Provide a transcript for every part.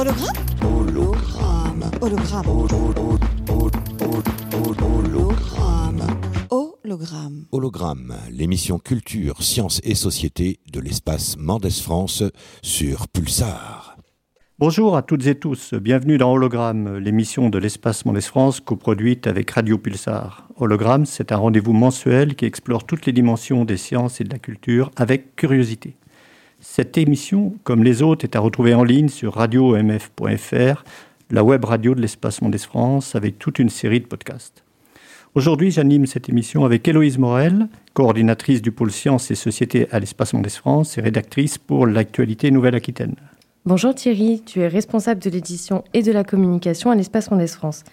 Hologramme Hologramme. Hologramme. Hologramme. Hologramme. Hologramme, l'émission culture, sciences et société de l'espace Mendes France sur Pulsar. Bonjour à toutes et tous, bienvenue dans Hologramme, l'émission de l'espace Mendes France coproduite avec Radio Pulsar. Hologramme, c'est un rendez-vous mensuel qui explore toutes les dimensions des sciences et de la culture avec curiosité. Cette émission, comme les autres, est à retrouver en ligne sur radio-mf.fr, la web radio de l'espace Mendes France, avec toute une série de podcasts. Aujourd'hui, j'anime cette émission avec Héloïse Morel, coordinatrice du pôle sciences et sociétés à l'espace Mendes France et rédactrice pour l'actualité Nouvelle-Aquitaine. Bonjour Thierry, tu es responsable de l'édition et de la communication à l'espace Mendes France.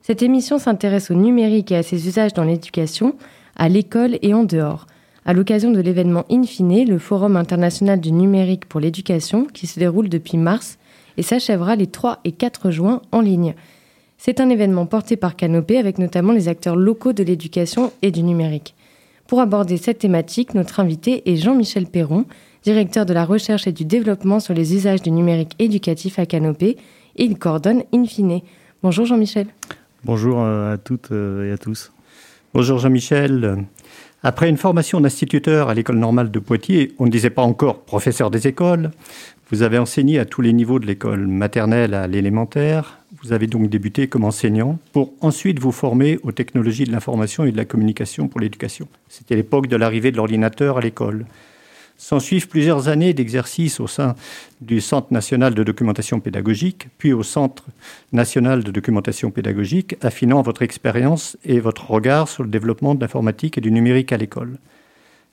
Cette émission s'intéresse au numérique et à ses usages dans l'éducation, à l'école et en dehors à l'occasion de l'événement Infine, le Forum international du numérique pour l'éducation, qui se déroule depuis mars et s'achèvera les 3 et 4 juin en ligne. C'est un événement porté par Canopé avec notamment les acteurs locaux de l'éducation et du numérique. Pour aborder cette thématique, notre invité est Jean-Michel Perron, directeur de la recherche et du développement sur les usages du numérique éducatif à Canopé, et il coordonne Infine. Bonjour Jean-Michel. Bonjour euh, à toutes euh, et à tous. Bonjour Jean-Michel. Après une formation d'instituteur à l'école normale de Poitiers, on ne disait pas encore professeur des écoles. Vous avez enseigné à tous les niveaux de l'école maternelle à l'élémentaire. Vous avez donc débuté comme enseignant pour ensuite vous former aux technologies de l'information et de la communication pour l'éducation. C'était l'époque de l'arrivée de l'ordinateur à l'école. S'en suivent plusieurs années d'exercice au sein du Centre national de documentation pédagogique, puis au Centre national de documentation pédagogique, affinant votre expérience et votre regard sur le développement de l'informatique et du numérique à l'école.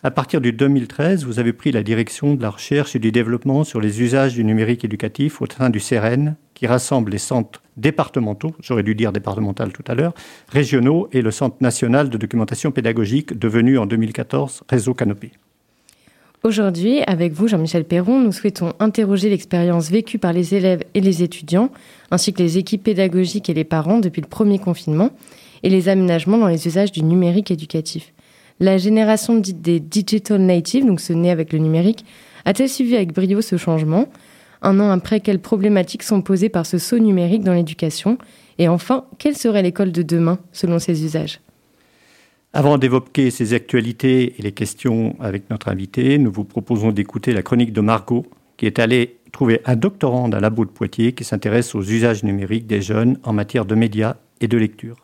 À partir du 2013, vous avez pris la direction de la recherche et du développement sur les usages du numérique éducatif au sein du CEREN, qui rassemble les centres départementaux, j'aurais dû dire départemental tout à l'heure, régionaux et le Centre national de documentation pédagogique, devenu en 2014 Réseau Canopé. Aujourd'hui, avec vous, Jean-Michel Perron, nous souhaitons interroger l'expérience vécue par les élèves et les étudiants, ainsi que les équipes pédagogiques et les parents depuis le premier confinement, et les aménagements dans les usages du numérique éducatif. La génération dite des digital natives, donc ce né avec le numérique, a-t-elle suivi avec brio ce changement? Un an après, quelles problématiques sont posées par ce saut numérique dans l'éducation? Et enfin, quelle serait l'école de demain selon ces usages? Avant d'évoquer ces actualités et les questions avec notre invité, nous vous proposons d'écouter la chronique de Margot, qui est allée trouver un doctorant à labo de Poitiers qui s'intéresse aux usages numériques des jeunes en matière de médias et de lecture.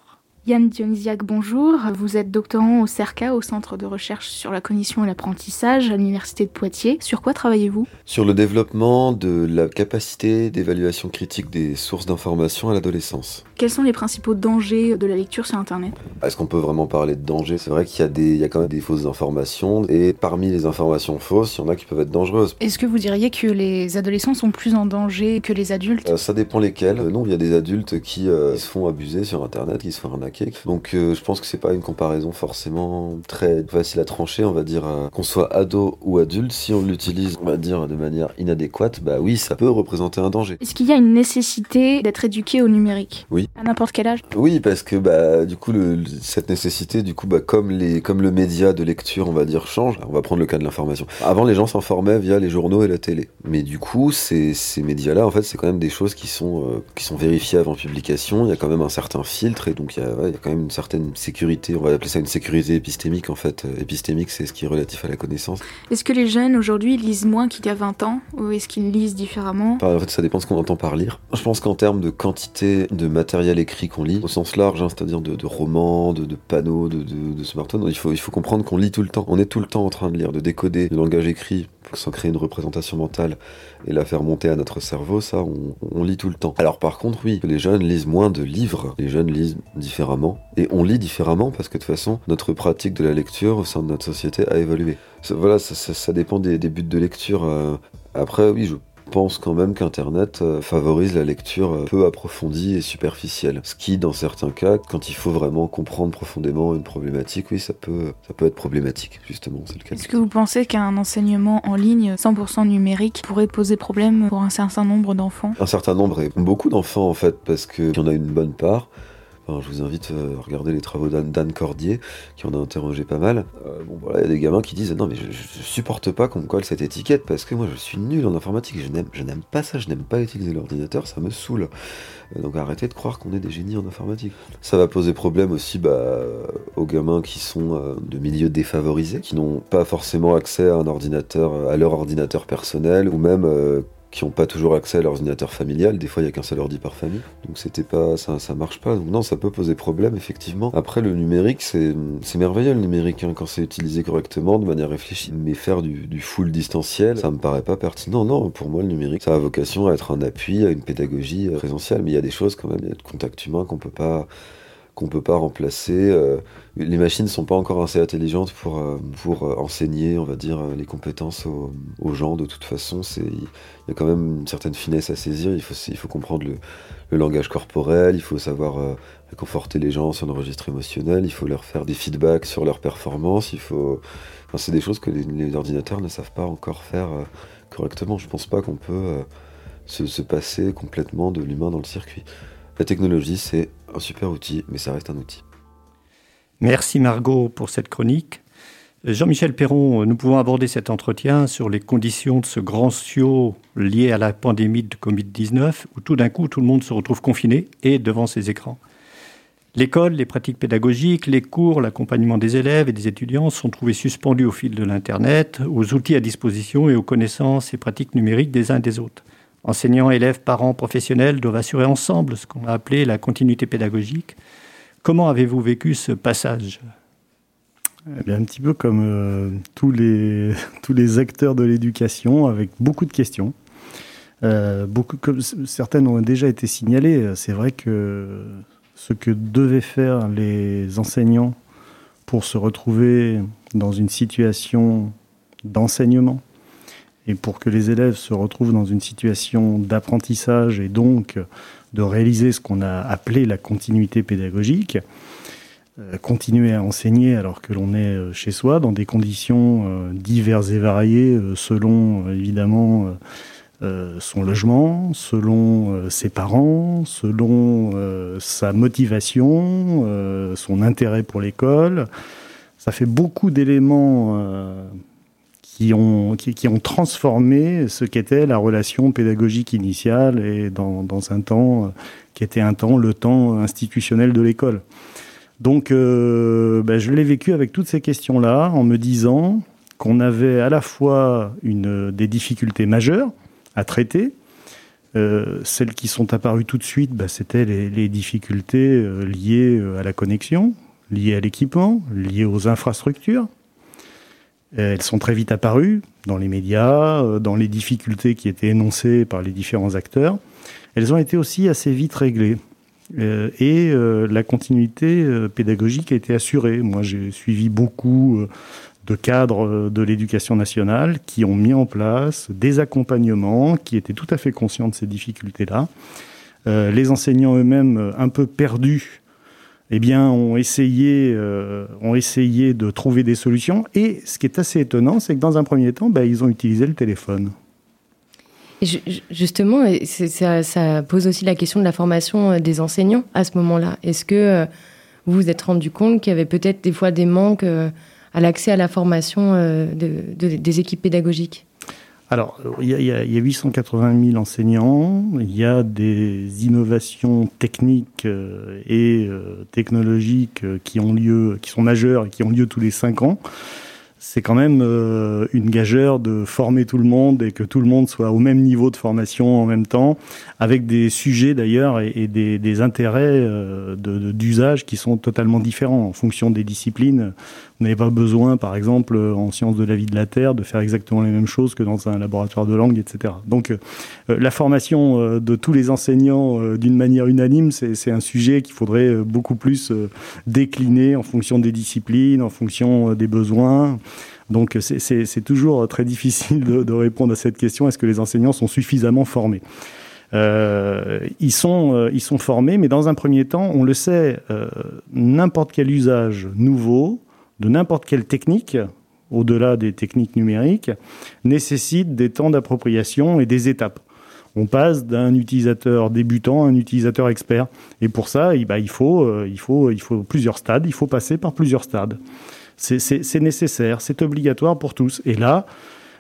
Yann Dionysiac, bonjour. Vous êtes doctorant au CERCA, au Centre de recherche sur la cognition et l'apprentissage à l'Université de Poitiers. Sur quoi travaillez-vous? Sur le développement de la capacité d'évaluation critique des sources d'information à l'adolescence. Quels sont les principaux dangers de la lecture sur Internet? Est-ce qu'on peut vraiment parler de danger C'est vrai qu'il y, a des, il y a quand même des fausses informations, et parmi les informations fausses, il y en a qui peuvent être dangereuses. Est-ce que vous diriez que les adolescents sont plus en danger que les adultes? Euh, Ça dépend lesquels. Euh, non, il y a des adultes qui euh, se font abuser sur Internet, qui se font arnaquer donc euh, je pense que c'est pas une comparaison forcément très facile à trancher, on va dire euh, qu'on soit ado ou adulte, si on l'utilise, on va dire de manière inadéquate, bah oui, ça peut représenter un danger. Est-ce qu'il y a une nécessité d'être éduqué au numérique Oui. À n'importe quel âge? Oui, parce que bah du coup le, cette nécessité, du coup bah comme les comme le média de lecture, on va dire change. On va prendre le cas de l'information. Avant les gens s'informaient via les journaux et la télé, mais du coup ces, ces médias-là, en fait, c'est quand même des choses qui sont euh, qui sont vérifiées avant publication. Il y a quand même un certain filtre et donc il y a il y a quand même une certaine sécurité, on va appeler ça une sécurité épistémique en fait. Euh, épistémique, c'est ce qui est relatif à la connaissance. Est-ce que les jeunes aujourd'hui lisent moins qu'il y a 20 ans ou est-ce qu'ils lisent différemment? En fait, ça dépend de ce qu'on entend par lire. Je pense qu'en termes de quantité de matériel écrit qu'on lit, au sens large, hein, c'est-à-dire de, romans, de, panneaux, de, de, smartphones, il faut, il faut comprendre qu'on lit tout le temps. On est tout le temps en train de lire, de décoder le langage écrit s'en créer une représentation mentale et la faire monter à notre cerveau, ça, on, lit tout le temps. Alors par contre, oui, les jeunes lisent moins de livres, les jeunes lisent différemment, et on lit différemment parce que de toute façon, notre pratique de la lecture au sein de notre société a évolué. voilà, ça, dépend des, buts de lecture. Euh. après, oui, je pense quand même qu'Internet euh, favorise la lecture euh, peu approfondie et superficielle. Ce qui, dans certains cas, quand il faut vraiment comprendre profondément une problématique, oui, ça peut, ça peut être problématique, justement, c'est le cas. Est-ce que vous pensez qu'un enseignement en ligne 100% numérique pourrait poser problème pour un certain nombre d'enfants? Un certain nombre et beaucoup d'enfants, en fait, parce qu'il y en a une bonne part je vous invite à regarder les travaux d'Anne Cordier, qui en a interrogé pas mal. bon, voilà, il y a des gamins qui disent Non, mais je, supporte pas qu'on me colle cette étiquette parce que moi je suis nul en informatique, je n'aime pas ça, je n'aime pas utiliser l'ordinateur, ça me saoule. Donc arrêtez de croire qu'on est des génies en informatique. Ça va poser problème aussi bah, aux gamins qui sont de milieux défavorisés, qui n'ont pas forcément accès à leur ordinateur personnel, ou même qui n'ont pas toujours accès à l'ordinateur familial. Des fois, il n'y a qu'un seul ordi par famille. Donc, c'était pas, ça, ça marche pas. Donc, non, ça peut poser problème, effectivement. Après, le numérique, c'est, merveilleux, le numérique, hein, quand c'est utilisé correctement, de manière réfléchie. Mais faire du, du, full distanciel, ça me paraît pas pertinent. Non, pour moi, le numérique, ça a vocation à être un appui à une pédagogie euh, présentielle. Mais il y a des choses, quand même, il y a de contact humain qu'on peut pas, qu'on peut pas remplacer. Euh, les machines ne sont pas encore assez intelligentes pour, euh, euh, enseigner, on va dire, les compétences aux, gens. De toute façon, il y a quand même une certaine finesse à saisir. Il faut, comprendre le, langage corporel, il faut savoir réconforter les gens sur le registre émotionnel, il faut leur faire des feedbacks sur leur performance. Il faut, enfin, c'est des choses que les, ordinateurs ne savent pas encore faire correctement. Je pense pas qu'on peut se passer complètement de l'humain dans le circuit. La technologie, c'est un super outil, mais ça reste un outil. Merci Margot pour cette chronique. Jean-Michel Perron, nous pouvons aborder cet entretien sur les conditions de ce grand ciot lié à la pandémie de Covid-19, où tout d'un coup tout le monde se retrouve confiné et devant ses écrans. L'école, les pratiques pédagogiques, les cours, l'accompagnement des élèves et des étudiants sont trouvés suspendus au fil de l'Internet, aux outils à disposition et aux connaissances et pratiques numériques des uns et des autres. Enseignants, élèves, parents, professionnels doivent assurer ensemble ce qu'on a appelé la continuité pédagogique. Comment avez-vous vécu ce passage? Eh Un petit peu comme euh, tous, les, tous les acteurs de l'éducation, avec beaucoup de questions. Euh, beaucoup, certaines ont déjà été signalées, c'est vrai que ce que devaient faire les enseignants pour se retrouver dans une situation d'enseignement, et pour que les élèves se retrouvent dans une situation d'apprentissage et donc de réaliser ce qu'on a appelé la continuité pédagogique, euh, continuer à enseigner alors que l'on est euh, chez soi dans des conditions euh, diverses et variées selon évidemment son logement, selon ses parents, selon sa motivation, son intérêt pour l'école. Ça fait beaucoup d'éléments qui ont, qui, ont transformé ce qu'était la relation pédagogique initiale et dans, dans, un temps qui était un temps, le temps institutionnel de l'école. Donc, euh, ben, je l'ai vécu avec toutes ces questions-là, en me disant qu'on avait à la fois une, des difficultés majeures à traiter. Euh, celles qui sont apparues tout de suite, ben, c'était les, difficultés euh, liées à la connexion, liées à l'équipement, liées aux infrastructures, elles sont très vite apparues dans les médias, euh, dans les difficultés qui étaient énoncées par les différents acteurs. Elles ont été aussi assez vite réglées. Euh, et euh, la continuité pédagogique a été assurée. Moi, j'ai suivi beaucoup de cadres de l'éducation nationale qui ont mis en place des accompagnements, qui étaient tout à fait conscients de ces difficultés-là. les enseignants eux-mêmes, un peu perdus eh bien, ont essayé, euh, ont essayé de trouver des solutions. Et ce qui est assez étonnant, c'est que dans un premier temps, bah, ils ont utilisé le téléphone. justement, ça, pose aussi la question de la formation euh, des enseignants à ce moment-là. Est-ce que euh, vous vous êtes rendu compte qu'il y avait peut-être des fois des manques à l'accès à la formation des équipes pédagogiques? Alors, il y, a, 880 000 enseignants, il y a des innovations techniques euh, et euh, technologiques euh, qui ont lieu, qui sont majeures et qui ont lieu tous les cinq ans c'est quand même une gageure de former tout le monde et que tout le monde soit au même niveau de formation en même temps, avec des sujets d'ailleurs et, des, intérêts d'usage qui sont totalement différents en fonction des disciplines. N'avez pas besoin, par exemple, en sciences de la vie de la Terre, de faire exactement les mêmes choses que dans un laboratoire de langue, etc. Donc euh, la formation de tous les enseignants d'une manière unanime, c'est un sujet qu'il faudrait beaucoup plus décliner en fonction des disciplines, en fonction des besoins. Donc c'est toujours très difficile de, répondre à cette question. Est-ce que les enseignants sont suffisamment formés? Euh, ils, sont, euh, ils sont formés, mais dans un premier temps, on le sait, euh, n'importe quel usage nouveau, de n'importe quelle technique, au-delà des techniques numériques, nécessite des temps d'appropriation et des étapes. On passe d'un utilisateur débutant à un utilisateur expert. Et pour ça, eh ben, il, faut, euh, il faut plusieurs stades, il faut passer par plusieurs stades. C'est nécessaire, c'est obligatoire pour tous. Et là,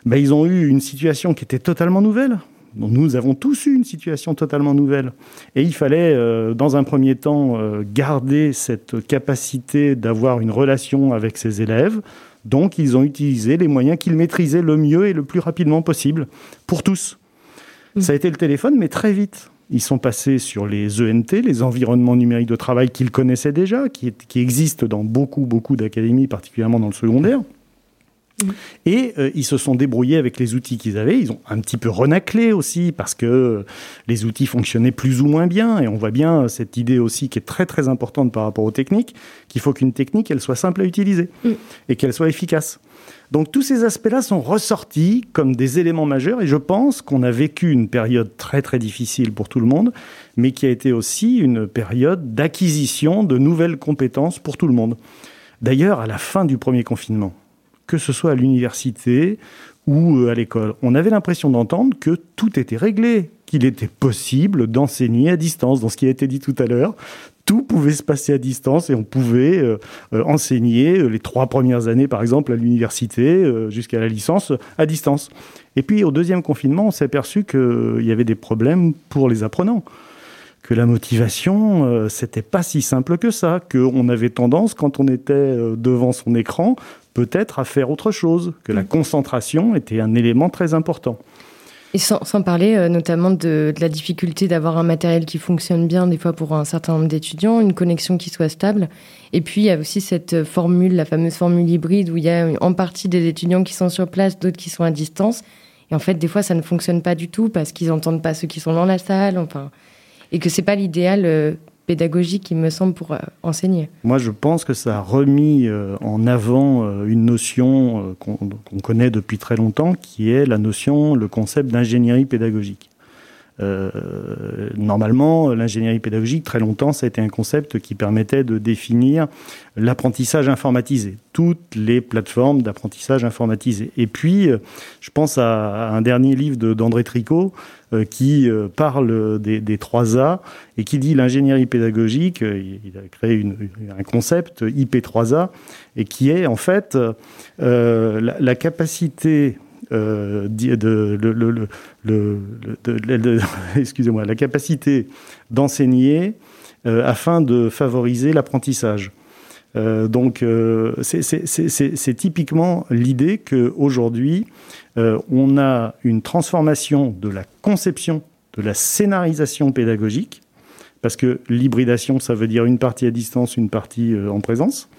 ben, ils ont eu une situation qui était totalement nouvelle. Nous avons tous eu une situation totalement nouvelle. Et il fallait, euh, dans un premier temps, euh, garder cette capacité d'avoir une relation avec ses élèves. Donc, ils ont utilisé les moyens qu'ils maîtrisaient le mieux et le plus rapidement possible pour tous. Mm. Ça a été le téléphone, mais très vite. Ils sont passés sur les ENT, les environnements numériques de travail qu'ils connaissaient déjà, qui, qui existent dans beaucoup, beaucoup d'académies, particulièrement dans le secondaire. Mm. Et euh, ils se sont débrouillés avec les outils qu'ils avaient. Ils ont un petit peu renaclé aussi parce que les outils fonctionnaient plus ou moins bien. Et on voit bien cette idée aussi qui est très très importante par rapport aux techniques, qu'il faut qu'une technique, elle soit simple à utiliser mm. et qu'elle soit efficace. Donc tous ces aspects-là sont ressortis comme des éléments majeurs et je pense qu'on a vécu une période très très difficile pour tout le monde, mais qui a été aussi une période d'acquisition de nouvelles compétences pour tout le monde. D'ailleurs, à la fin du premier confinement, que ce soit à l'université ou euh, à l'école, on avait l'impression d'entendre que tout était réglé, qu'il était possible d'enseigner à distance, dans ce qui a été dit tout à l'heure. Tout pouvait se passer à distance et on pouvait euh, euh, enseigner les trois premières années, par exemple, à l'université, jusqu'à la licence, à distance. Et puis, au deuxième confinement, on s'est aperçu qu'il y avait des problèmes pour les apprenants que la motivation, c'était pas si simple que ça, qu'on avait tendance, quand on était devant son écran, peut-être à faire autre chose, que la concentration était un élément très important. Et sans, parler euh, notamment de, la difficulté d'avoir un matériel qui fonctionne bien, des fois pour un certain nombre d'étudiants, une connexion qui soit stable. Et puis il y a aussi cette formule, la fameuse formule hybride, où il y a en partie des étudiants qui sont sur place, d'autres qui sont à distance. Et en fait, des fois, ça ne fonctionne pas du tout parce qu'ils n'entendent pas ceux qui sont dans la salle, enfin, et que c'est pas l'idéal euh, pédagogique, il me semble, pour euh, enseigner. Moi, je pense que ça a remis euh, en avant euh, une notion qu'on connaît depuis très longtemps, qui est la notion, le concept d'ingénierie pédagogique. Euh, normalement, l'ingénierie pédagogique, très longtemps, ça a été un concept qui permettait de définir l'apprentissage informatisé, toutes les plateformes d'apprentissage informatisé. Et puis, euh, je pense à, un dernier livre d'André Tricot euh, qui parle des, trois A et qui dit l'ingénierie pédagogique, il a créé un concept IP3A, et qui est en fait la, capacité euh, de, la capacité d'enseigner euh, afin de favoriser l'apprentissage. Euh, donc, c'est typiquement l'idée qu'aujourd'hui, on a une transformation de la conception, de la scénarisation pédagogique, parce que l'hybridation, ça veut dire une partie à distance, une partie en présence.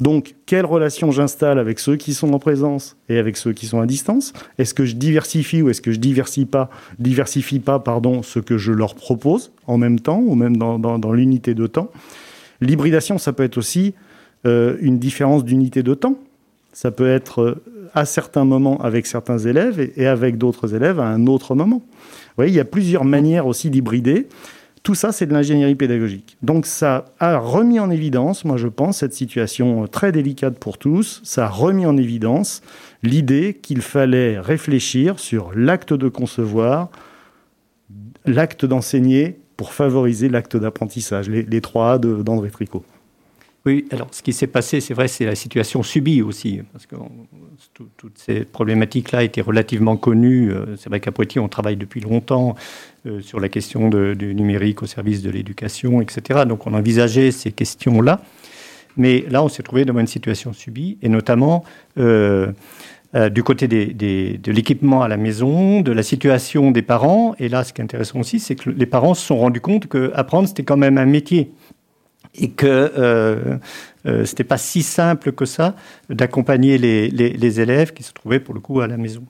Donc, quelle relation j'installe avec ceux qui sont en présence et avec ceux qui sont à distance? Est-ce que je diversifie ou est-ce que je diversifie pas, diversifie pas pardon, ce que je leur propose en même temps ou même dans, l'unité de temps? L'hybridation, ça peut être aussi euh, une différence d'unité de temps. Ça peut être euh, à certains moments avec certains élèves et, et avec d'autres élèves à un autre moment. Vous voyez, il y a plusieurs manières aussi d'hybrider. Tout ça, c'est de l'ingénierie pédagogique. Donc ça a remis en évidence, moi je pense, cette situation très délicate pour tous, ça a remis en évidence l'idée qu'il fallait réfléchir sur l'acte de concevoir, l'acte d'enseigner pour favoriser l'acte d'apprentissage, les, trois A d'André Tricot. Oui, alors ce qui s'est passé, c'est vrai, c'est la situation subie aussi, parce que toutes ces problématiques-là étaient relativement connues. Euh, c'est vrai qu'à Poitiers, on travaille depuis longtemps euh, sur la question du numérique au service de l'éducation, etc. Donc on envisageait ces questions-là. Mais là, on s'est trouvé devant une situation subie, et notamment euh, du côté de l'équipement à la maison, de la situation des parents. Et là, ce qui est intéressant aussi, c'est que les parents se sont rendus compte qu'apprendre, c'était quand même un métier et que euh, euh, pas si simple que ça d'accompagner les, les, élèves qui se trouvaient pour le coup à la maison.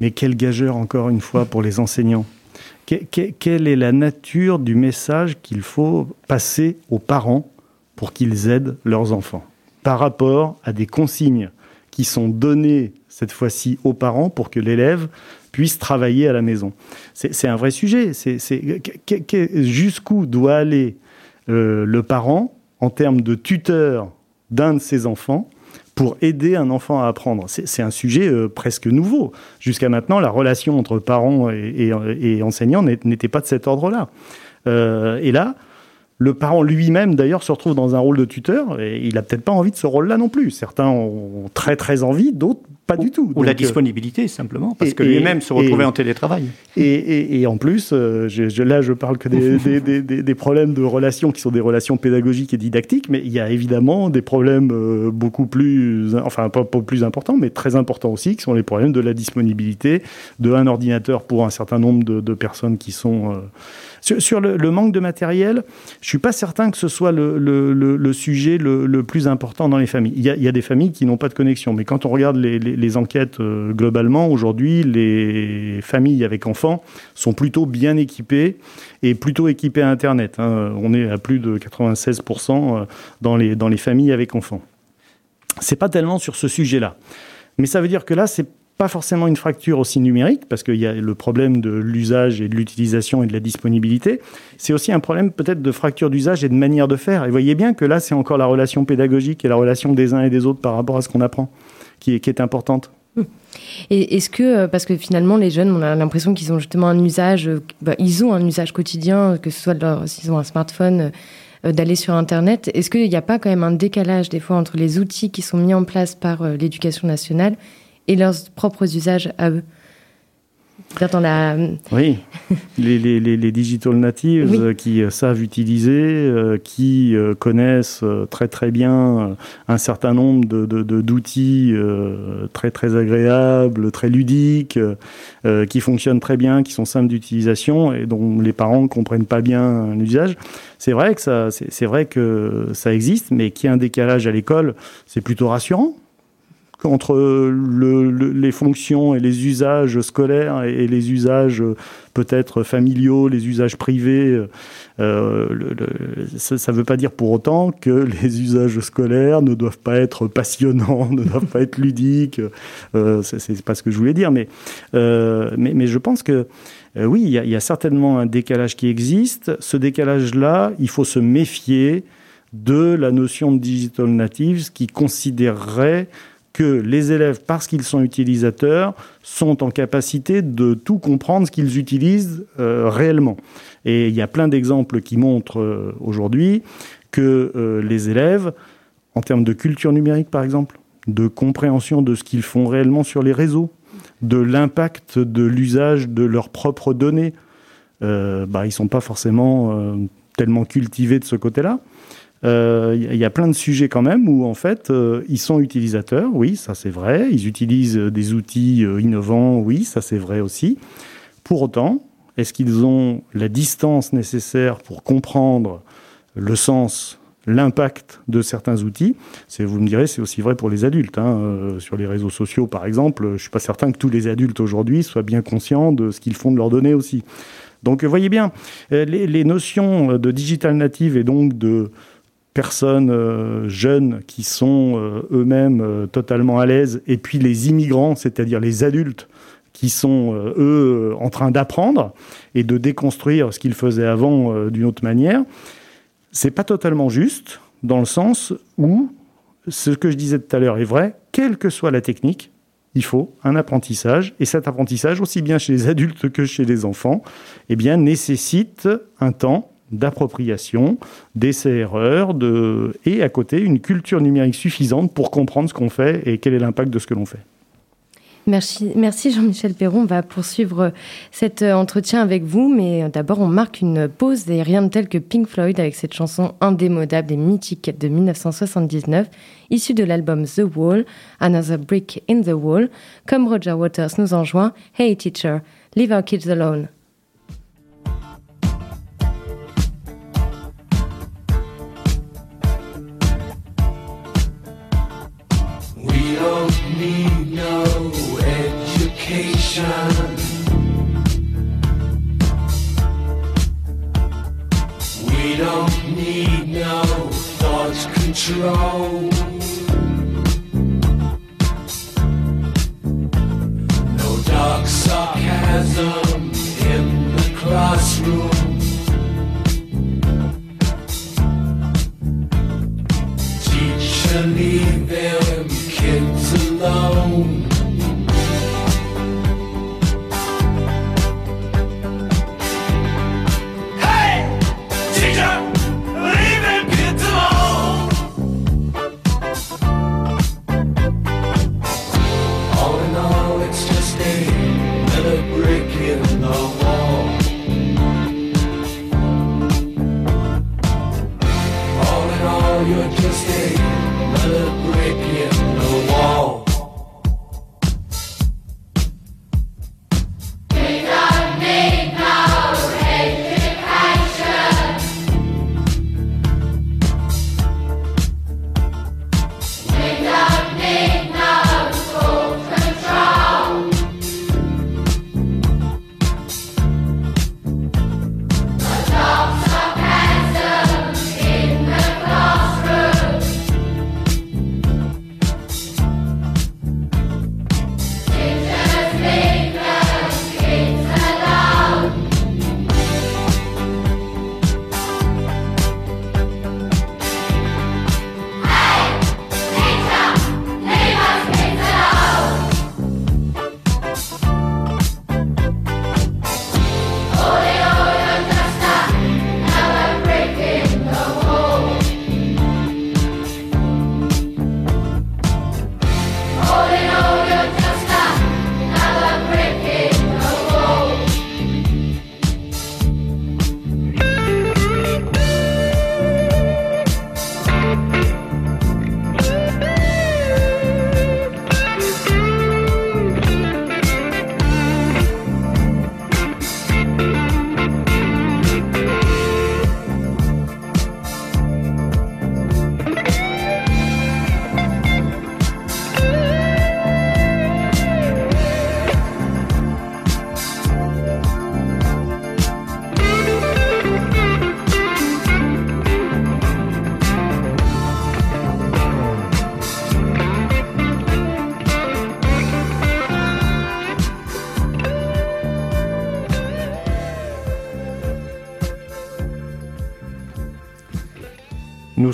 Mais quel gageur encore une fois pour les enseignants Quelle est la nature du message qu'il faut passer aux parents pour qu'ils aident leurs enfants par rapport à des consignes qui sont données cette fois-ci aux parents pour que l'élève puisse travailler à la maison? C'est un vrai sujet. Jusqu'où doit aller euh, le parent en termes de tuteur d'un de ses enfants pour aider un enfant à apprendre. C'est un sujet euh, presque nouveau. Jusqu'à maintenant, la relation entre parents et, enseignants n'était pas de cet ordre-là. Euh, et là, le parent lui-même, d'ailleurs, se retrouve dans un rôle de tuteur et il a peut-être pas envie de ce rôle-là non plus. Certains ont très très envie, d'autres pas du tout. Ou la euh, disponibilité, simplement, parce que lui-même se retrouvait en télétravail. Et, en plus, euh, je, là, je parle que des, des, problèmes de relations qui sont des relations pédagogiques et didactiques, mais il y a évidemment des problèmes euh, beaucoup plus, enfin pas, plus importants, mais très importants aussi, qui sont les problèmes de la disponibilité de un ordinateur pour un certain nombre de, personnes qui sont sur, le, manque de matériel, je suis pas certain que ce soit le, sujet le, plus important dans les familles. Il y a, des familles qui n'ont pas de connexion, mais quand on regarde les, enquêtes euh, globalement, aujourd'hui, les familles avec enfants sont plutôt bien équipées et plutôt équipées à Internet. Hein. On est à plus de 96% euh, dans les, dans les familles avec enfants. C'est pas tellement sur ce sujet-là. Mais ça veut dire que là, c'est pas forcément une fracture aussi numérique, parce qu'il y a le problème de l'usage et de l'utilisation et de la disponibilité. C'est aussi un problème peut-être de fracture d'usage et de manière de faire. Et voyez bien que là, c'est encore la relation pédagogique et la relation des uns et des autres par rapport à ce qu'on apprend qui est, qui est importante. Et est-ce que, euh, parce que finalement, les jeunes, on a l'impression qu'ils ont justement un usage, euh, bah, ils ont un usage quotidien, que ce soit s'ils ont un smartphone, euh, d'aller sur Internet. Est-ce qu'il n'y a pas quand même un décalage des fois entre les outils qui sont mis en place par l'éducation nationale et leurs propres usages à eux. Dans la... Oui, les, les, les, digital natives euh, qui euh, savent utiliser, euh, qui connaissent très très bien un certain nombre d'outils de, de, très très agréables, très ludiques, qui fonctionnent très bien, qui sont simples d'utilisation et dont les parents ne comprennent pas bien l'usage. C'est vrai que ça, c'est vrai que ça existe, mais qu'il y ait un décalage à l'école, c'est plutôt rassurant entre les fonctions et les usages scolaires et, les usages euh, peut-être familiaux, les usages privés. Euh, ça ne veut pas dire pour autant que les usages scolaires ne doivent pas être passionnants, ne doivent pas être ludiques. Euh, c'est pas ce que je voulais dire, mais, euh, mais, je pense que oui, il y, a certainement un décalage qui existe. Ce décalage-là, il faut se méfier de la notion de digital natives qui considérerait que les élèves, parce qu'ils sont utilisateurs, sont en capacité de tout comprendre ce qu'ils utilisent euh, réellement. Et il y a plein d'exemples qui montrent euh, aujourd'hui que euh, les élèves, en termes de culture numérique par exemple, de compréhension de ce qu'ils font réellement sur les réseaux, de l'impact de l'usage de leurs propres données, bah, ils ne sont pas forcément tellement cultivés de ce côté-là. Il euh, y a plein de sujets quand même où en fait euh, ils sont utilisateurs, oui, ça c'est vrai. Ils utilisent des outils euh, innovants, oui, ça c'est vrai aussi. Pour autant, est-ce qu'ils ont la distance nécessaire pour comprendre le sens, l'impact de certains outils? Vous me direz, c'est aussi vrai pour les adultes. Hein. sur les réseaux sociaux, par exemple, je suis pas certain que tous les adultes aujourd'hui soient bien conscients de ce qu'ils font de leurs données aussi. Donc, voyez bien, les, les notions de digital native et donc de personnes euh, jeunes qui sont euh, eux-mêmes euh, totalement à l'aise, et puis les immigrants, c'est-à-dire les adultes qui sont eux en train d'apprendre et de déconstruire ce qu'ils faisaient avant d'une autre manière, c'est pas totalement juste dans le sens où ce que je disais tout à l'heure est vrai, quelle que soit la technique, il faut un apprentissage et cet apprentissage aussi bien chez les adultes que chez les enfants, eh bien nécessite un temps d'appropriation, d'essais-erreurs, de... et à côté une culture numérique suffisante pour comprendre ce qu'on fait et quel est l'impact de ce que l'on fait. Merci, merci Jean-Michel Perron. On va poursuivre cet euh, entretien avec vous, mais d'abord on marque une pause et rien de tel que Pink Floyd avec cette chanson indémodable et mythique de 1979, issue de l'album The Wall, Another Brick in the Wall. Comme Roger Waters nous enjoint, Hey teacher, leave our kids alone.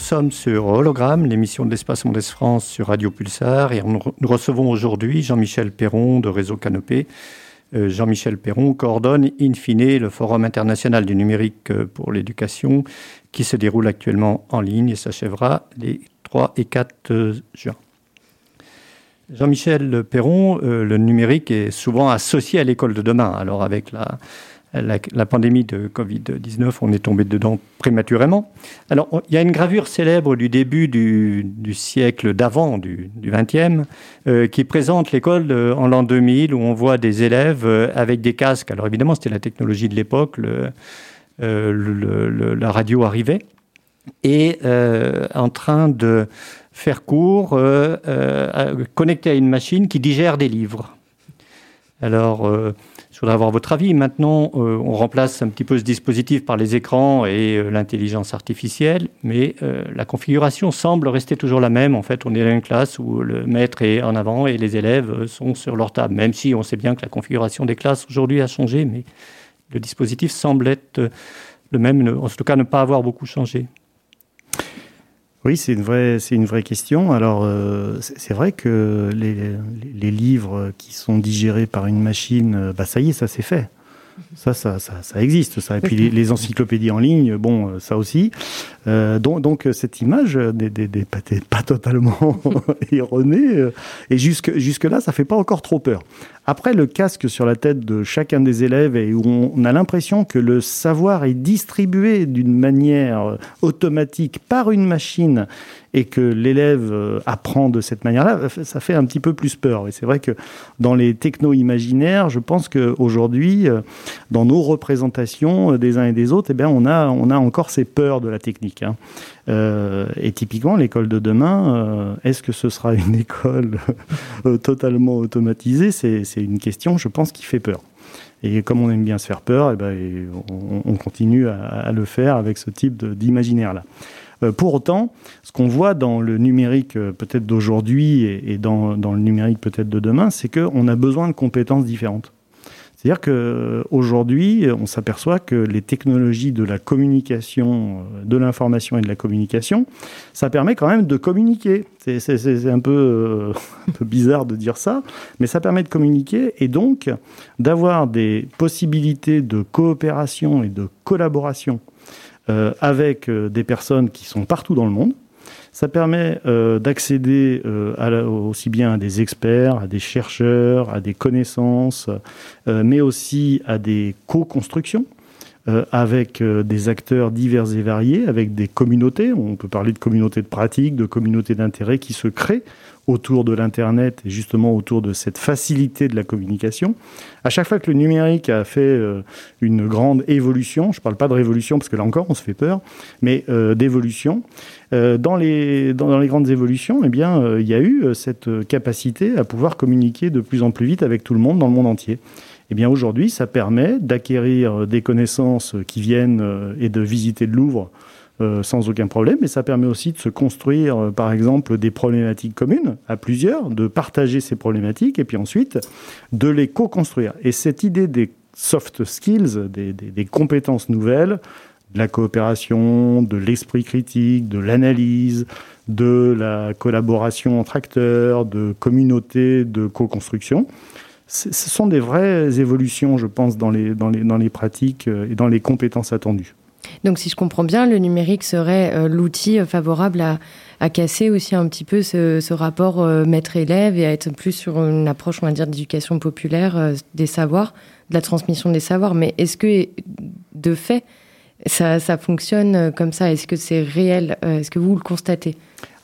Sommes sur Hologramme, l'émission de l'Espace Mondes France sur Radio Pulsar, et nous recevons aujourd'hui Jean-Michel Perron de Réseau Canopé. Euh, Jean-Michel Perron coordonne in fine le Forum international du numérique euh, pour l'éducation qui se déroule actuellement en ligne et s'achèvera les 3 et 4 euh, juin. Jean-Michel Perron, le numérique est souvent associé à l'école de demain. Alors avec la, la, pandémie de Covid-19, on est tombé dedans prématurément. Alors, il y a une gravure célèbre du début du, siècle d'avant, du, XXe, euh, qui présente l'école en l'an 2000, où on voit des élèves euh, avec des casques. Alors, évidemment, c'était la technologie de l'époque, euh, la radio arrivait, et en train de faire cours connecté à une machine qui digère des livres. Alors, je voudrais avoir votre avis. Maintenant, euh, on remplace un petit peu ce dispositif par les écrans et euh, l'intelligence artificielle, mais euh, la configuration semble rester toujours la même. En fait, on est dans une classe où le maître est en avant et les élèves sont sur leur table, même si on sait bien que la configuration des classes aujourd'hui a changé, mais le dispositif semble être le même, en tout cas ne pas avoir beaucoup changé. Oui, c'est une vraie, c'est une vraie question. Alors, euh, c'est vrai que les, les, livres qui sont digérés par une machine, euh, bah ça y est, ça c'est fait. Ça, ça, ça, ça, existe, ça. Et puis les, les, encyclopédies en ligne, bon, euh, ça aussi. Euh, donc, donc, cette image n'est pas, pas, totalement erronée. Et jusque, jusque là, ça fait pas encore trop peur. Après, le casque sur la tête de chacun des élèves et où on a l'impression que le savoir est distribué d'une manière automatique par une machine et que l'élève euh, apprend de cette manière-là, ça fait un petit peu plus peur. Et c'est vrai que dans les techno-imaginaires, je pense qu'aujourd'hui, euh, dans nos représentations euh, des uns et des autres, eh bien, on, a, on a encore ces peurs de la technique. Hein. Et typiquement, l'école de demain, est-ce que ce sera une école totalement automatisée? C'est une question, je pense, qui fait peur. Et comme on aime bien se faire peur, eh ben, on, continue à, le faire avec ce type d'imaginaire-là. Euh, pour autant, ce qu'on voit dans le numérique euh, peut-être d'aujourd'hui et, dans, le numérique peut-être de demain, c'est qu'on a besoin de compétences différentes. C'est-à-dire qu'aujourd'hui, on s'aperçoit que les technologies de la communication, euh, de l'information et de la communication, ça permet quand même de communiquer. C'est un peu, un peu bizarre de dire ça, mais ça permet de communiquer et donc d'avoir des possibilités de coopération et de collaboration euh, avec euh, des personnes qui sont partout dans le monde. Ça permet euh, d'accéder aussi bien à des experts, à des chercheurs, à des connaissances, mais aussi à des co-constructions avec des acteurs divers et variés, avec des communautés. On peut parler de communautés de pratique, de communautés d'intérêt qui se créent autour de l'Internet et justement autour de cette facilité de la communication. À chaque fois que le numérique a fait euh, une grande évolution, je ne parle pas de révolution parce que là encore on se fait peur, mais euh, d'évolution, euh, dans, les, dans, les grandes évolutions, eh bien, il y a eu cette capacité à pouvoir communiquer de plus en plus vite avec tout le monde dans le monde entier. Eh bien aujourd'hui, ça permet d'acquérir des connaissances qui viennent et de visiter le Louvre euh, sans aucun problème, mais ça permet aussi de se construire, euh, par exemple, des problématiques communes à plusieurs, de partager ces problématiques et puis ensuite de les co-construire. Et cette idée des soft skills, des, des compétences nouvelles, de la coopération, de l'esprit critique, de l'analyse, de la collaboration entre acteurs, de communautés, de co-construction. Ce sont des vraies évolutions, je pense, dans les, dans les, dans les pratiques euh, et dans les compétences attendues. Donc si je comprends bien, le numérique serait euh, l'outil euh, favorable à, casser aussi un petit peu ce, rapport euh, maître-élève et à être plus sur une approche, on va dire, d'éducation populaire des savoirs, de la transmission des savoirs. Mais est-ce que, de fait, ça, fonctionne comme ça? Est-ce que c'est réel? Est-ce que vous le constatez?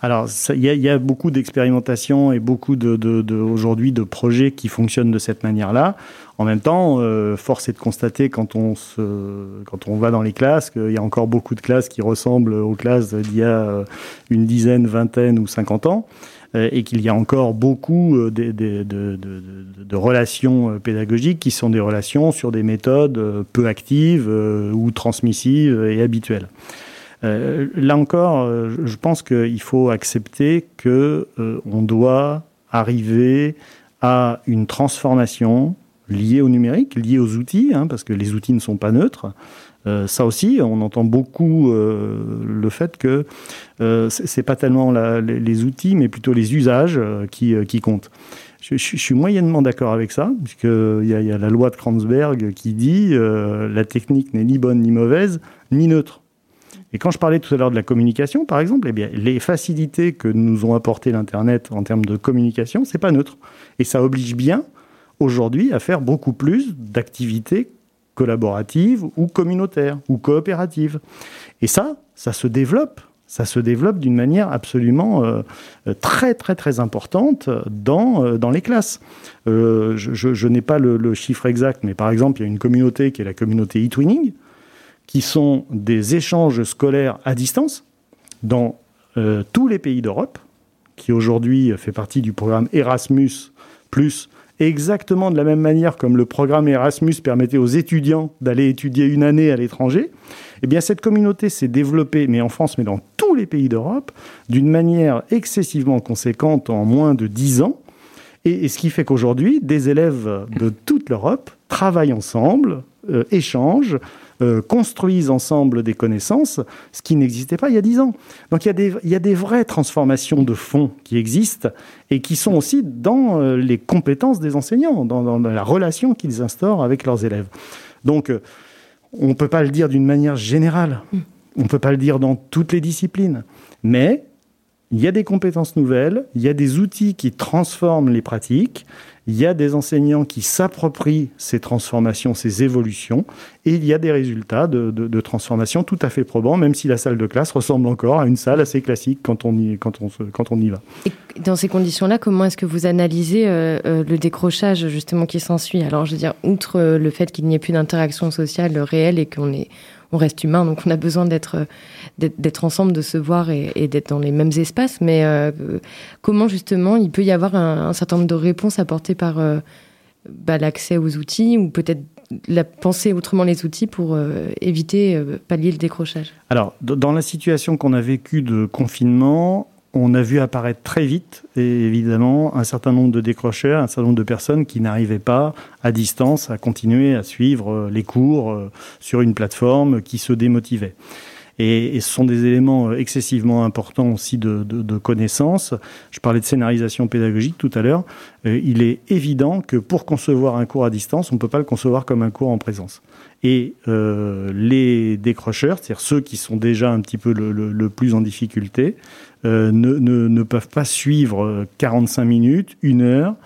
Alors, il y, a beaucoup d'expérimentations et beaucoup de, aujourd'hui de projets qui fonctionnent de cette manière-là. En même temps, euh, force est de constater quand on, se, quand on va dans les classes qu'il y a encore beaucoup de classes qui ressemblent aux classes d'il y a euh, une dizaine, vingtaine ou cinquante ans euh, et qu'il y a encore beaucoup de, de, relations pédagogiques qui sont des relations sur des méthodes peu actives ou transmissives et habituelles. là encore, je pense qu'il faut accepter que on doit arriver à une transformation liées au numérique, liées aux outils, hein, parce que les outils ne sont pas neutres, Euh, ça aussi, on entend beaucoup euh, le fait que euh, c'est pas tellement les, outils, mais plutôt les usages euh, qui, qui, comptent. Je, suis moyennement d'accord avec ça, puisqu'il y, y, a la loi de Kranzberg qui dit la technique n'est ni bonne ni mauvaise, ni neutre. Et quand je parlais tout à l'heure de la communication, par exemple, eh bien, les facilités que nous ont apporté l'Internet en termes de communication, c'est pas neutre. Et ça oblige bien aujourd'hui à faire beaucoup plus d'activités collaboratives ou communautaires ou coopératives. Et ça, ça se développe. Ça se développe d'une manière absolument euh, très très très importante dans, euh, dans les classes. Euh, je, n'ai pas le, le, chiffre exact, mais par exemple, il y a une communauté qui est la communauté e-twinning, qui sont des échanges scolaires à distance dans euh, tous les pays d'Europe, qui aujourd'hui fait partie du programme Erasmus, exactement de la même manière comme le programme Erasmus permettait aux étudiants d'aller étudier une année à l'étranger, eh bien cette communauté s'est développée, mais en France, mais dans tous les pays d'Europe, d'une manière excessivement conséquente en moins de dix ans. Et, et, ce qui fait qu'aujourd'hui, des élèves de toute l'Europe travaillent ensemble, euh, échangent, euh, construisent ensemble des connaissances, ce qui n'existait pas il y a dix ans. Donc il y, a des, il y a des vraies transformations de fond qui existent et qui sont aussi dans euh, les compétences des enseignants, dans, dans la relation qu'ils instaurent avec leurs élèves. Donc euh, on ne peut pas le dire d'une manière générale, on ne peut pas le dire dans toutes les disciplines, mais il y a des compétences nouvelles, il y a des outils qui transforment les pratiques, il y a des enseignants qui s'approprient ces transformations, ces évolutions, et il y a des résultats de, de, de, transformation tout à fait probants, même si la salle de classe ressemble encore à une salle assez classique quand on y, va. Dans ces conditions-là, comment est-ce que vous analysez euh, euh, le décrochage justement qui s'ensuit? Alors, je veux dire, outre euh, le fait qu'il n'y ait plus d'interaction sociale réelle et qu'on est on reste humain, donc on a besoin d'être d'être ensemble, de se voir et, d'être dans les mêmes espaces. Mais euh, comment justement il peut y avoir un, certain nombre de réponses apportées par euh, bah, l'accès aux outils ou peut-être la penser autrement les outils pour euh, éviter euh, pallier le décrochage? Alors, dans la situation qu'on a vécue de confinement, on a vu apparaître très vite, et évidemment, un certain nombre de décrocheurs, un certain nombre de personnes qui n'arrivaient pas à distance à continuer à suivre les cours sur une plateforme qui se démotivait. Et, ce sont des éléments excessivement importants aussi de, connaissances. Je parlais de scénarisation pédagogique tout à l'heure. Euh, il est évident que pour concevoir un cours à distance, on ne peut pas le concevoir comme un cours en présence. Et euh, les décrocheurs, c'est-à-dire ceux qui sont déjà un petit peu le, plus en difficulté, euh, ne, ne, ne, peuvent pas suivre 45 minutes, une heure,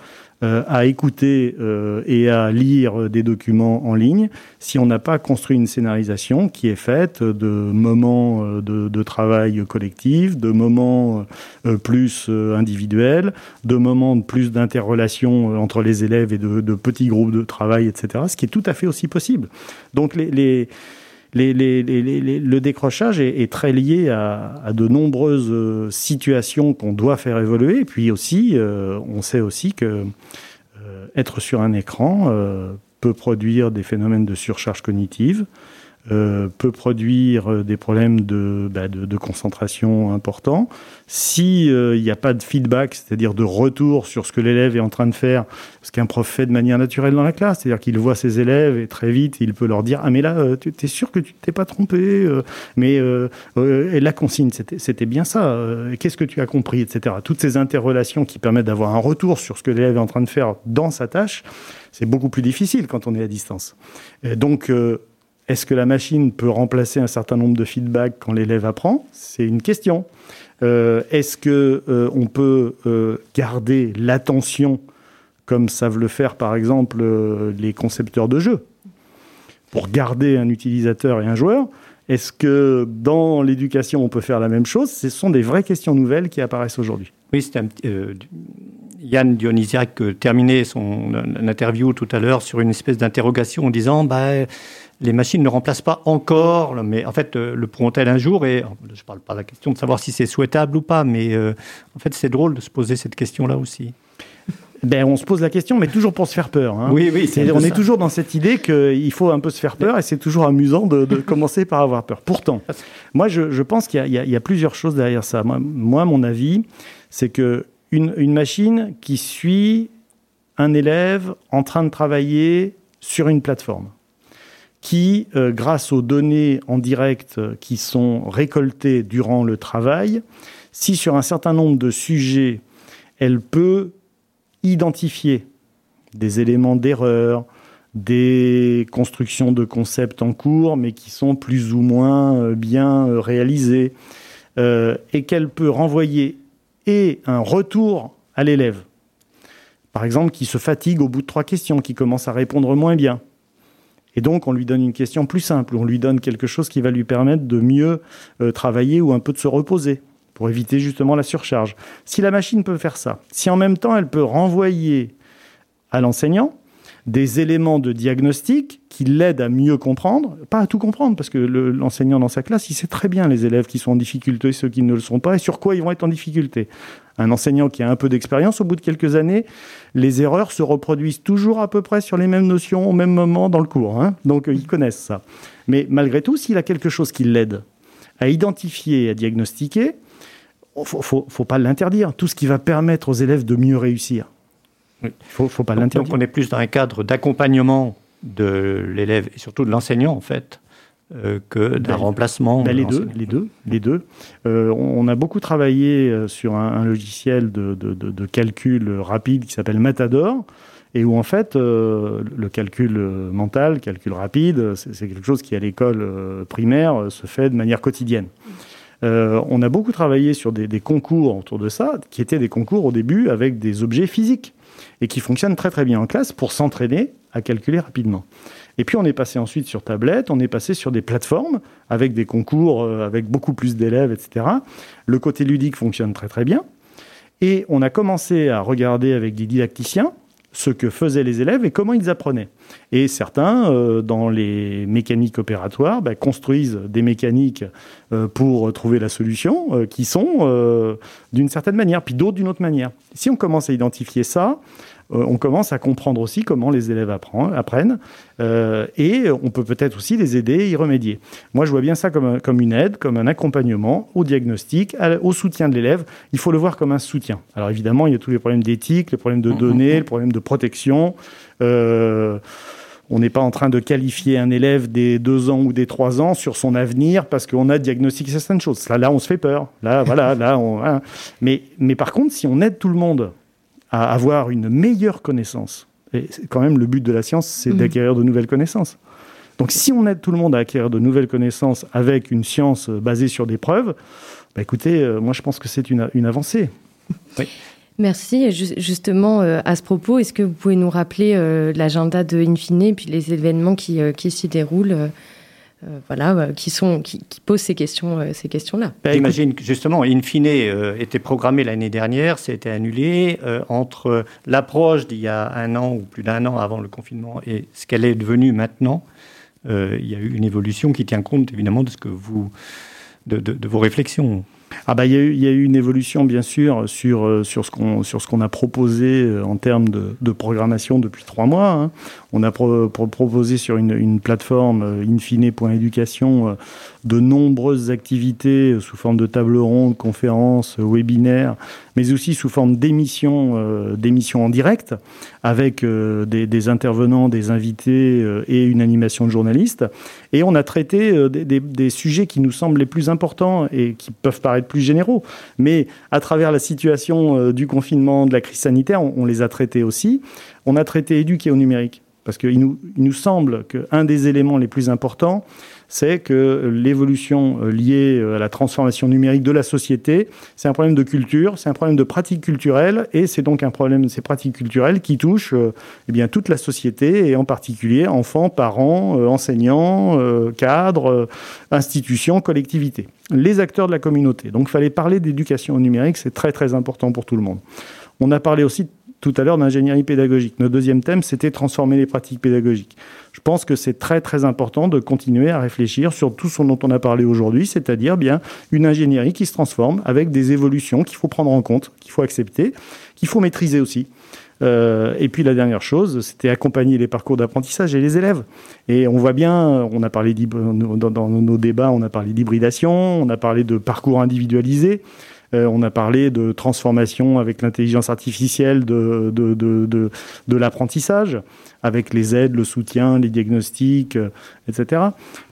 euh, à écouter euh, et à lire des documents en ligne si on n'a pas construit une scénarisation qui est faite de moments euh, de, travail collectif, de moments euh, plus individuels, de moments plus d'interrelation entre les élèves et de, petits groupes de travail, etc., ce qui est tout à fait aussi possible. Donc les le décrochage est, très lié à, de nombreuses euh, situations qu'on doit faire évoluer. Et puis aussi, euh, on sait aussi que euh, être sur un écran peut produire des phénomènes de surcharge cognitive, euh, peut produire des problèmes de, bah, de, de concentration importants. S'il euh, n'y a pas de feedback, c'est-à-dire de retour sur ce que l'élève est en train de faire, ce qu'un prof fait de manière naturelle dans la classe, c'est-à-dire qu'il voit ses élèves et très vite, il peut leur dire « Ah mais là, euh, tu es sûr que tu t'es pas trompé euh, Mais euh, et la consigne, c'était bien ça. Qu'est-ce que tu as compris ?» etc. Toutes ces interrelations qui permettent d'avoir un retour sur ce que l'élève est en train de faire dans sa tâche, c'est beaucoup plus difficile quand on est à distance. Et donc, est-ce que la machine peut remplacer un certain nombre de feedbacks quand l'élève apprend? C'est une question. Euh, Est-ce que euh, on peut euh, garder l'attention comme savent le faire par exemple les concepteurs de jeux? Pour garder un utilisateur et un joueur Est-ce que dans l'éducation on peut faire la même chose? Ce sont des vraies questions nouvelles qui apparaissent aujourd'hui. Oui, c'était un euh, Yann Dionysiac terminait son interview tout à l'heure sur une espèce d'interrogation en disant bah, les machines ne remplacent pas encore, mais en fait, euh, le pourront-elles un jour? Et je ne parle pas de la question de savoir si c'est souhaitable ou pas, mais euh, en fait, c'est drôle de se poser cette question-là aussi. Ben, on se pose la question, mais toujours pour se faire peur. Hein. Oui, oui. On est toujours dans cette idée qu'il faut un peu se faire peur, et c'est toujours amusant de, de commencer par avoir peur. Pourtant, moi, je, je pense qu'il y, y, y, a plusieurs choses derrière ça. Moi, moi mon avis, c'est que une, une machine qui suit un élève en train de travailler sur une plateforme qui, euh, grâce aux données en direct qui sont récoltées durant le travail, si sur un certain nombre de sujets, elle peut identifier des éléments d'erreur, des constructions de concepts en cours, mais qui sont plus ou moins euh, bien euh, réalisées, et qu'elle peut renvoyer et un retour à l'élève. Par exemple, qui se fatigue au bout de trois questions, qui commence à répondre moins bien, et donc, on lui donne une question plus simple, on lui donne quelque chose qui va lui permettre de mieux euh, travailler ou un peu de se reposer pour éviter justement la surcharge. Si la machine peut faire ça, si en même temps elle peut renvoyer à l'enseignant des éléments de diagnostic qui l'aident à mieux comprendre, pas à tout comprendre, parce que l'enseignant dans sa classe, il sait très bien les élèves qui sont en difficulté, ceux qui ne le sont pas, et sur quoi ils vont être en difficulté. Un enseignant qui a un peu d'expérience, au bout de quelques années, les erreurs se reproduisent toujours à peu près sur les mêmes notions au même moment dans le cours. Hein. Donc ils connaissent ça. Mais malgré tout, s'il a quelque chose qui l'aide à identifier, à diagnostiquer, il ne faut, pas l'interdire. Tout ce qui va permettre aux élèves de mieux réussir. Il ne faut, pas l'interdire. Donc on est plus dans un cadre d'accompagnement de l'élève et surtout de l'enseignant en fait euh, que d'un remplacement. Ben, les, deux, les deux, les deux. Euh, on a beaucoup travaillé euh, sur un, logiciel de, de, calcul rapide qui s'appelle Matador et où en fait le calcul mental, calcul rapide, c'est quelque chose qui à l'école primaire se fait de manière quotidienne. on a beaucoup travaillé sur des, des, concours autour de ça, qui étaient des concours au début avec des objets physiques et qui fonctionnent très très bien en classe pour s'entraîner à calculer rapidement. Et puis on est passé ensuite sur tablette, on est passé sur des plateformes avec des concours, euh, avec beaucoup plus d'élèves, etc. Le côté ludique fonctionne très très bien. Et on a commencé à regarder avec des didacticiens ce que faisaient les élèves et comment ils apprenaient. Et certains, euh, dans les mécaniques opératoires, bah, construisent des mécaniques euh, pour trouver la solution, qui sont d'une certaine manière, puis d'autres d'une autre manière. Si on commence à identifier ça, on commence à comprendre aussi comment les élèves apprennent euh, et on peut peut-être aussi les aider à y remédier. Moi, je vois bien ça comme, comme une aide, comme un accompagnement au diagnostic, au soutien de l'élève. Il faut le voir comme un soutien. Alors évidemment, il y a tous les problèmes d'éthique, les problèmes de mmh, données, les problèmes de protection. Euh, on n'est pas en train de qualifier un élève des deux ans ou des trois ans sur son avenir parce qu'on a diagnostiqué certaines choses. Là, là, on se fait peur. Là, voilà, là, on, hein. mais, mais par contre, si on aide tout le monde à avoir une meilleure connaissance. Et quand même, le but de la science, c'est mmh. d'acquérir de nouvelles connaissances. Donc, si on aide tout le monde à acquérir de nouvelles connaissances avec une science basée sur des preuves, bah, écoutez, euh, moi, je pense que c'est une, avancée. Merci. Justement, euh, à ce propos, est-ce que vous pouvez nous rappeler euh, l'agenda de Infine et puis les événements qui, qui s'y déroulent euh, voilà, euh, qui, sont, qui, posent ces questions, euh, ces questions-là. Ben, imagine que justement, Infine était programmé l'année dernière, c'était annulé entre l'approche d'il y a un an ou plus d'un an avant le confinement et ce qu'elle est devenue maintenant. il y a eu une évolution qui tient compte évidemment de ce que vous, de vos réflexions. Ah bah, il, y a eu, il y a eu une évolution, bien sûr, sur, euh, sur ce qu'on qu'on a proposé euh, en termes de, de, programmation depuis trois mois. Hein. On a proposé sur une, une plateforme euh, infine.éducation de nombreuses activités sous forme de table ronde, conférences, webinaires, mais aussi sous forme d'émissions d'émissions en direct avec des, intervenants, des invités et une animation de journalistes. Et on a traité des, sujets qui nous semblent les plus importants et qui peuvent paraître plus généraux. Mais à travers la situation euh, du confinement, de la crise sanitaire, on, les a traités aussi. On a traité éduquer au numérique. Parce qu'il nous, il nous semble qu'un des éléments les plus importants, c'est que l'évolution euh, liée euh, à la transformation numérique de la société, c'est un problème de culture, c'est un problème de pratique culturelle, et c'est donc un problème de ces pratiques culturelles qui touchent eh bien, toute la société, et en particulier enfants, parents, enseignants, cadres, institutions, collectivités les acteurs de la communauté. Donc il fallait parler d'éducation numérique, c'est très très important pour tout le monde. On a parlé aussi tout à l'heure d'ingénierie pédagogique. Notre deuxième thème, c'était transformer les pratiques pédagogiques. Je pense que c'est très très important de continuer à réfléchir sur tout ce dont on a parlé aujourd'hui, c'est-à-dire bien une ingénierie qui se transforme avec des évolutions qu'il faut prendre en compte, qu'il faut accepter, qu'il faut maîtriser aussi. Euh, et puis la dernière chose, c'était accompagner les parcours d'apprentissage et les élèves. Et on voit bien, on a parlé dans, nos débats, on a parlé d'hybridation, on a parlé de parcours individualisés. On a parlé de transformation avec l'intelligence artificielle de, de, de, de, l'apprentissage avec les aides, le soutien, les diagnostics, euh, etc.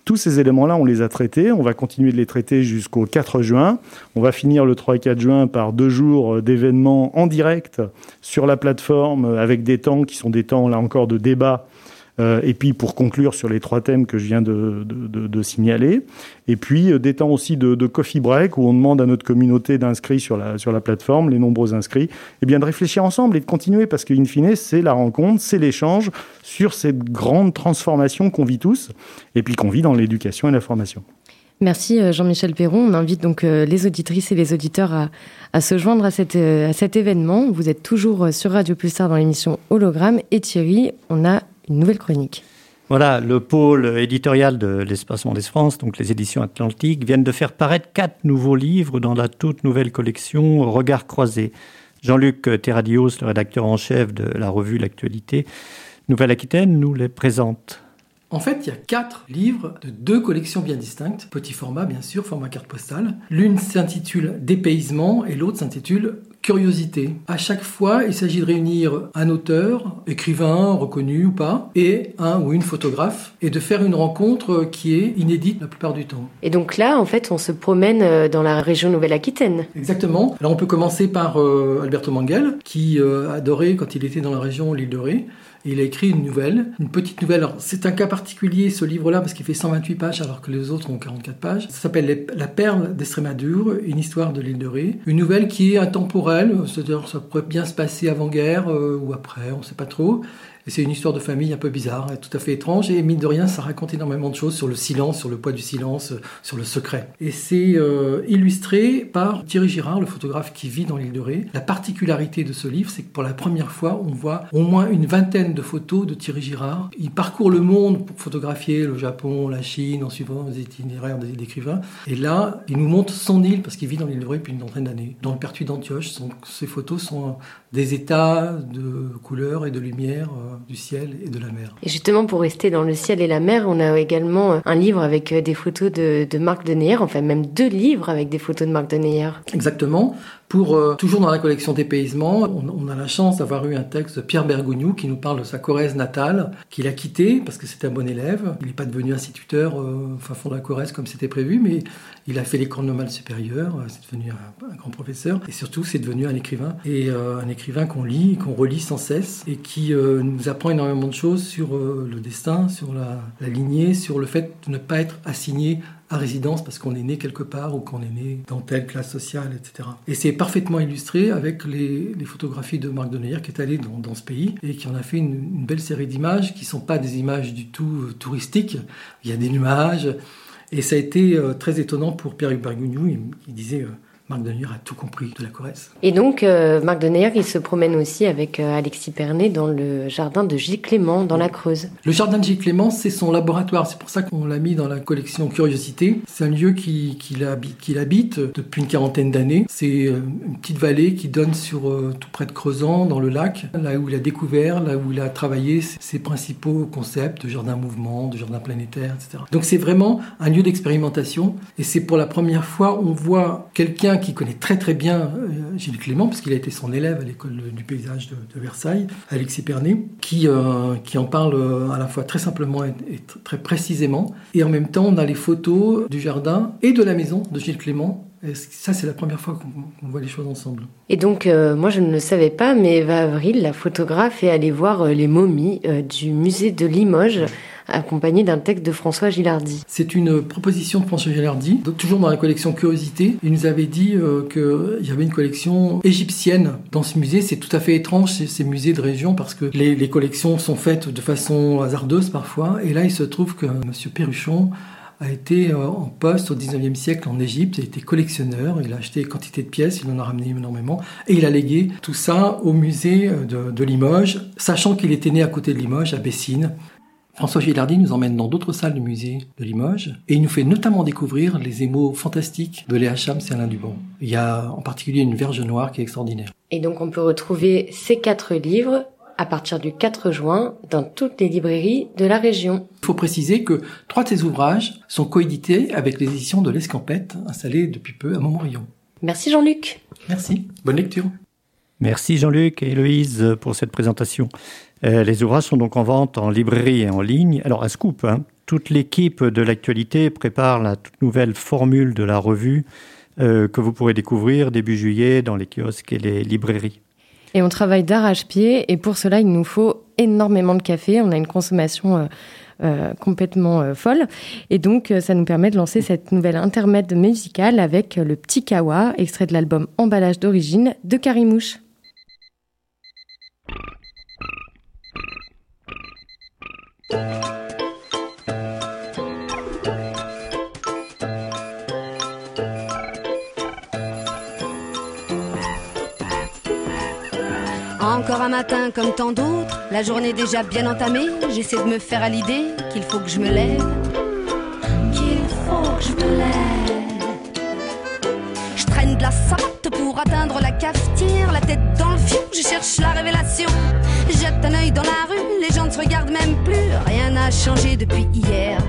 Tous ces éléments-là, on les a traités. On va continuer de les traiter jusqu'au 4 juin. On va finir le 3 et 4 juin par deux jours d'événements en direct sur la plateforme avec des temps qui sont des temps, là encore, de débat euh, et puis pour conclure sur les trois thèmes que je viens de, signaler, et puis euh, des temps aussi de, coffee break où on demande à notre communauté d'inscrits sur la, sur la plateforme, les nombreux inscrits, et eh bien de réfléchir ensemble et de continuer parce qu'in fine, c'est la rencontre, c'est l'échange sur cette grande transformation qu'on vit tous et puis qu'on vit dans l'éducation et la formation. Merci euh, Jean-Michel Perron. On invite donc les auditrices et les auditeurs à, se joindre à, cette, à cet événement. Vous êtes toujours sur Radio Pulsar dans l'émission Hologramme. Et Thierry, on a une nouvelle chronique. Voilà, le pôle éditorial de l'Espace Mondes France, donc les éditions Atlantiques, viennent de faire paraître quatre nouveaux livres dans la toute nouvelle collection Regards croisés. Jean-Luc Terradios, le rédacteur en chef de la revue L'Actualité, Nouvelle-Aquitaine, nous les présente. En fait, il y a quatre livres de deux collections bien distinctes, petit format bien sûr, format carte postale. L'une s'intitule Dépaysement et l'autre s'intitule Curiosité. À chaque fois, il s'agit de réunir un auteur, écrivain reconnu ou pas, et un ou une photographe, et de faire une rencontre qui est inédite la plupart du temps. Et donc là, en fait, on se promène euh, dans la région Nouvelle-Aquitaine. Exactement. Alors on peut commencer par euh, Alberto Manguel, qui euh, adorait quand il était dans la région l'île de Ré il a écrit une nouvelle, une petite nouvelle. C'est un cas particulier, ce livre-là, parce qu'il fait 128 pages, alors que les autres ont 44 pages. Ça s'appelle La perle d'Estrémadure, une histoire de l'île de Ré. Une nouvelle qui est intemporelle, c'est-à-dire ça pourrait bien se passer avant-guerre euh, ou après, on ne sait pas trop. C'est une histoire de famille un peu bizarre, tout à fait étrange. Et mine de rien, ça raconte énormément de choses sur le silence, sur le poids du silence, sur le secret. Et c'est euh, illustré par Thierry Girard, le photographe qui vit dans l'île de Ré. La particularité de ce livre, c'est que pour la première fois, on voit au moins une vingtaine de photos de Thierry Girard. Il parcourt le monde pour photographier le Japon, la Chine, en suivant les itinéraires des écrivains. Et là, il nous montre son île, parce qu'il vit dans l'île de Ré depuis une vingtaine d'années, dans le pertuis d'Antioche. Ces photos sont des états de couleurs et de lumière euh, du ciel et de la mer. Et justement, pour rester dans le ciel et la mer, on a également un livre avec euh, des photos de, de Marc Deneyer, enfin même deux livres avec des photos de Marc Deneyer. Exactement. Pour euh, toujours dans la collection Dépaysement, on, on a la chance d'avoir eu un texte de Pierre Bergogneau qui nous parle de sa Corrèze natale, qu'il a quitté parce que c'était un bon élève. Il n'est pas devenu instituteur euh, fin fond de la Corrèze comme c'était prévu, mais il a fait l'école normale supérieure, euh, c'est devenu un, grand professeur, et surtout c'est devenu un écrivain, et euh, un écrivain qu'on lit, qu'on relit sans cesse, et qui euh, nous apprend énormément de choses sur le destin, sur la, la lignée, sur le fait de ne pas être assigné à résidence parce qu'on est né quelque part ou qu'on est né dans telle classe sociale, etc. Et c'est parfaitement illustré avec les, photographies de Marc Deneyer qui est allé dans, ce pays et qui en a fait une, belle série d'images qui ne sont pas des images du tout euh, touristiques. Il y a des nuages. Et ça a été euh, très étonnant pour Pierre Bergogneau. Il, il disait euh, Marc Deneyer a tout compris de la Corrèze. Et donc, euh, Marc Deneyer, il se promène aussi avec euh, Alexis Pernet dans le jardin de Gilles Clément, dans la Creuse. Le jardin de Gilles Clément, c'est son laboratoire. C'est pour ça qu'on l'a mis dans la collection Curiosité. C'est un lieu qu'il qui, qui habite, qui habite, depuis une quarantaine d'années. C'est euh, une petite vallée qui donne sur euh, tout près de Creusan, dans le lac, là où il a découvert, là où il a travaillé ses principaux concepts de jardin mouvement, de jardin planétaire, etc. Donc c'est vraiment un lieu d'expérimentation. Et c'est pour la première fois, on voit quelqu'un qui connaît très très bien euh, Gilles Clément, parce qu'il a été son élève à l'école du paysage de, Versailles, Alexis Pernet, qui, euh, en parle euh, à la fois très simplement et, très précisément. Et en même temps, on a les photos du jardin et de la maison de Gilles Clément. Ça, c'est la première fois qu'on qu voit les choses ensemble. Et donc, euh, moi, je ne le savais pas, mais Eva Avril, la photographe, est allée voir euh, les momies euh, du musée de Limoges accompagné d'un texte de François Gilardi. C'est une proposition de François Gilardi, toujours dans la collection Curiosité. Il nous avait dit euh, qu'il y avait une collection égyptienne dans ce musée. C'est tout à fait étrange, ces musées de région, parce que les, les, collections sont faites de façon hasardeuse parfois. Et là, il se trouve que M. Perruchon a été euh, en poste au 19e siècle en Égypte, il été collectionneur, il a acheté quantité de pièces, il en a ramené énormément, et il a légué tout ça au musée de, de Limoges, sachant qu'il était né à côté de Limoges, à Bessines. François Gilardi nous emmène dans d'autres salles du musée de Limoges et il nous fait notamment découvrir les émaux fantastiques de Léa Cham et Alain Dubon. Il y a en particulier une verge noire qui est extraordinaire. Et donc on peut retrouver ces quatre livres à partir du 4 juin dans toutes les librairies de la région. Il faut préciser que trois de ces ouvrages sont coédités avec les éditions de l'Escampette installées depuis peu à Montmorillon. Merci Jean-Luc. Merci. Bonne lecture. Merci Jean-Luc et Héloïse pour cette présentation. Euh, les ouvrages sont donc en vente en librairie et en ligne. Alors, un scoop, hein. toute l'équipe de l'actualité prépare la toute nouvelle formule de la revue euh, que vous pourrez découvrir début juillet dans les kiosques et les librairies. Et on travaille d'arrache-pied et pour cela, il nous faut énormément de café. On a une consommation euh, euh, complètement euh, folle. Et donc, ça nous permet de lancer cette nouvelle intermède musicale avec le Petit Kawa, extrait de l'album Emballage d'origine de Carimouche. Encore un matin comme tant d'autres, la journée déjà bien entamée, j'essaie de me faire à l'idée qu'il faut que je me lève, qu'il faut que je me lève. Je traîne de la savate pour atteindre la cafetière, la tête dans le fion, je cherche la révélation. Jette un œil dans la rue, les gens ne se regardent même plus, rien n'a changé depuis hier.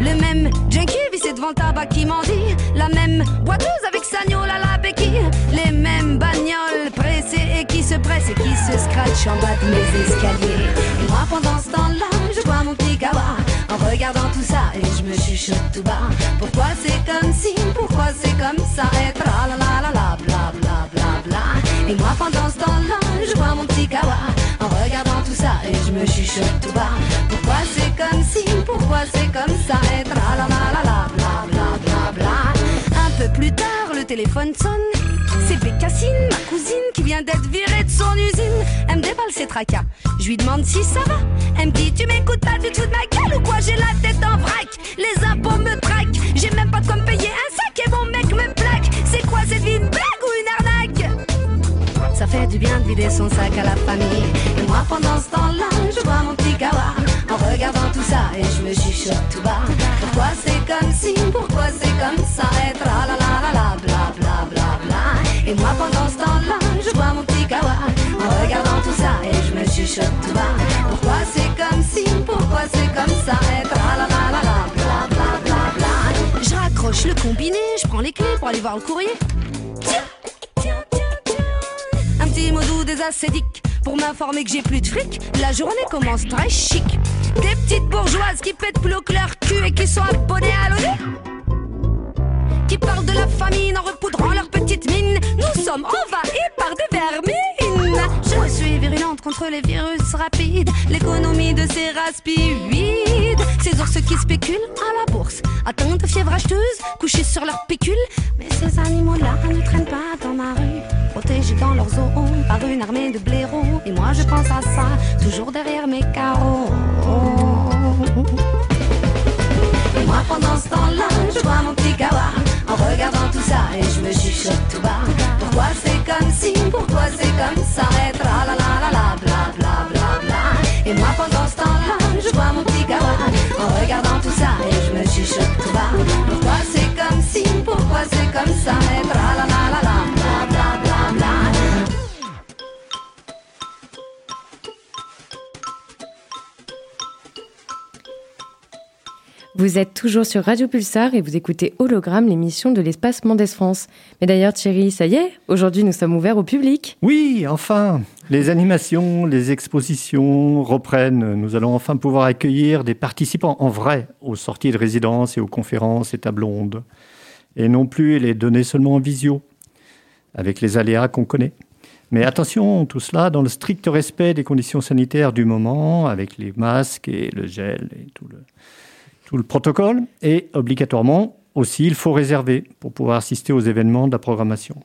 Le même junkie vissé devant le tabac qui m'en dit, la même boiteuse avec sa à la béquille, les mêmes et qui se scratchent en bas de mes escaliers. Et moi pendant ce temps-là, je bois mon petit kawa en regardant tout ça et je me chuchote tout bas. Pourquoi c'est comme si, pourquoi c'est comme ça et tra la la la la bla bla bla bla. Et moi pendant ce temps-là, je bois mon petit kawa en regardant tout ça et je me chuchote tout bas. Pourquoi c'est comme si, pourquoi c'est comme ça et tra la la la la bla bla bla bla. Un peu plus tard, téléphone sonne. C'est Bécassine, ma cousine, qui vient d'être virée de son usine. Elle me déballe ses tracas. Je lui demande si ça va. Elle me dit Tu m'écoutes pas du tout de ma gueule ou quoi? J'ai la tête en vrac. Les impôts me traquent. J'ai même pas de quoi me payer un sac et mon mec me plaque. C'est quoi cette vie, une blague ou une arnaque? Ça fait du bien de vider son sac à la famille. Et moi, pendant ce temps-là, je bois mon petit kawa. En regardant tout ça et je me chuchote tout bas. Pourquoi c'est comme si, pourquoi c'est comme ça et bla bla bla bla. Et moi pendant ce temps-là, je bois mon petit kawa. En regardant tout ça et je me chuchote tout bas. Pourquoi c'est comme si, pourquoi c'est comme ça et bla bla bla bla. Je raccroche le combiné, je prends les clés pour aller voir le courrier. Tiens. Un petit mot doux des acédiques pour m'informer que j'ai plus de fric. La journée commence très chic. Des petites bourgeoises qui pètent plus haut que leur cul et qui sont abonnées à l'ONU. Qui parlent de la famine en repoudrant leurs petites mines. Nous sommes envahis par des vermines. Contre les virus rapides. L'économie de ces raspides. Ces ours qui spéculent à la bourse. Atteints de fièvre acheteuse, couchés sur leur pécule. Mais ces animaux-là ne traînent pas dans ma rue. Protégés dans leurs zoos par une armée de blaireaux. Et moi je pense à ça, toujours derrière mes carreaux. Et moi pendant ce temps-là, je bois mon petit kawa En regardant tout ça et je me chuchote tout bas Pourquoi c'est comme si, pourquoi c'est comme ça? Et la Et moi pendant ce temps-là, je bois mon petit kawa En regardant tout ça et je me chuchote tout bas Pourquoi c'est comme si, pourquoi c'est comme ça? Et la la la la Vous êtes toujours sur Radio Pulsar et vous écoutez Hologramme, l'émission de l'espace Mendes France. Mais d'ailleurs, Thierry, ça y est, aujourd'hui nous sommes ouverts au public. Oui, enfin, les animations, les expositions reprennent. Nous allons enfin pouvoir accueillir des participants en vrai aux sorties de résidence et aux conférences et tables rondes. Et non plus les donner seulement en visio, avec les aléas qu'on connaît. Mais attention, tout cela dans le strict respect des conditions sanitaires du moment, avec les masques et le gel et tout le, tout le protocole. Et obligatoirement aussi, il faut réserver pour pouvoir assister aux événements de la programmation.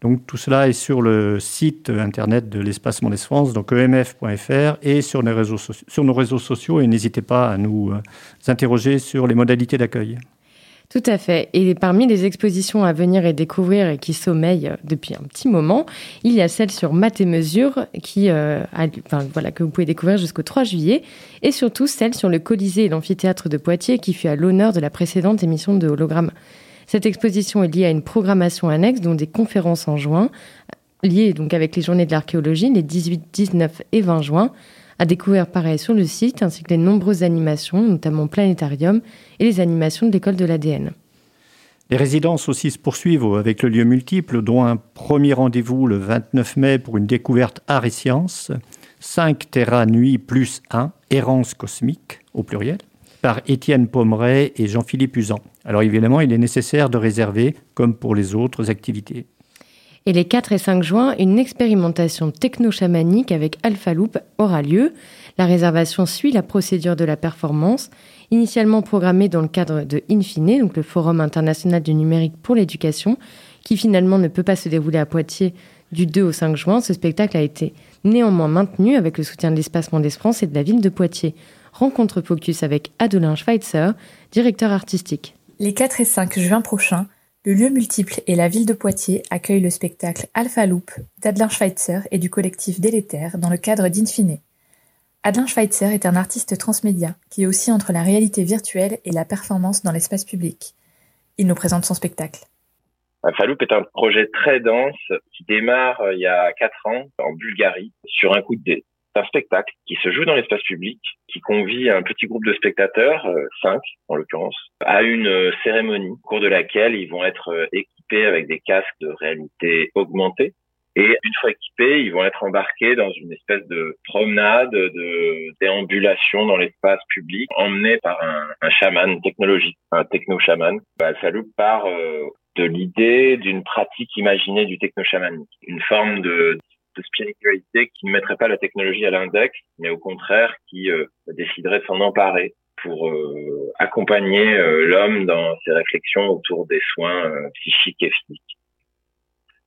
Donc tout cela est sur le site internet de l'espace Mondes France, donc emf.fr, et sur, nos réseaux sociaux. Et n'hésitez pas à nous euh, interroger sur les modalités d'accueil. Tout à fait. Et parmi les expositions à venir et découvrir et qui sommeillent euh, depuis un petit moment, il y a celle sur Math et Mesure qui, euh, voilà, que vous pouvez découvrir jusqu'au 3 juillet et surtout celle sur le Colisée et l'amphithéâtre de Poitiers qui fut à l'honneur de la précédente émission de Hologramme. Cette exposition est liée à une programmation annexe dont des conférences en juin, liées donc avec les journées de l'archéologie les 18, 19 et 20 juin, à découvrir pareil sur le site, ainsi que les nombreuses animations, notamment Planétarium et les animations de l'école de l'ADN. Les résidences aussi se poursuivent avec le lieu multiple, dont un premier rendez-vous le 29 mai pour une découverte art et sciences, 5 Terra Nuit plus 1, Errance cosmique au pluriel, par Étienne Pommeret et Jean-Philippe Usan. Alors évidemment, il est nécessaire de réserver, comme pour les autres activités. Et les 4 et 5 juin, une expérimentation techno-chamanique avec Alpha Loop aura lieu. La réservation suit la procédure de la performance, initialement programmée dans le cadre de Infine, donc le Forum international du numérique pour l'éducation, qui finalement ne peut pas se dérouler à Poitiers du 2 au 5 juin. Ce spectacle a été néanmoins maintenu avec le soutien de l'Espace Mondes France et de la ville de Poitiers. Rencontre focus avec Adelin Schweitzer, directeur artistique. Les 4 et 5 juin prochains, le lieu multiple et la ville de Poitiers accueillent le spectacle Alpha Loop d'Adelin Schweitzer et du collectif Délétère dans le cadre d'Infine. Adelin Schweitzer est un artiste transmédia qui est aussi entre la réalité virtuelle et la performance dans l'espace public. Il nous présente son spectacle. Faloop est un projet très dense qui démarre euh, il y a quatre ans en Bulgarie sur un coup de dé. Un spectacle qui se joue dans l'espace public, qui convie un petit groupe de spectateurs, euh, cinq en l'occurrence, à une euh, cérémonie au cours de laquelle ils vont être équipés avec des casques de réalité augmentée. Et une fois équipés, ils vont être embarqués dans une espèce de promenade, de déambulation dans l'espace public, emmenés par un, un chaman technologique, un techno-chaman. Bah, Faloop part de l'idée d'une pratique imaginée du techno-chamanique, une forme de, de, spiritualité qui ne mettrait pas la technologie à l'index, mais au contraire qui euh, déciderait s'en emparer pour euh, accompagner euh, l'homme dans ses réflexions autour des soins psychiques et physiques.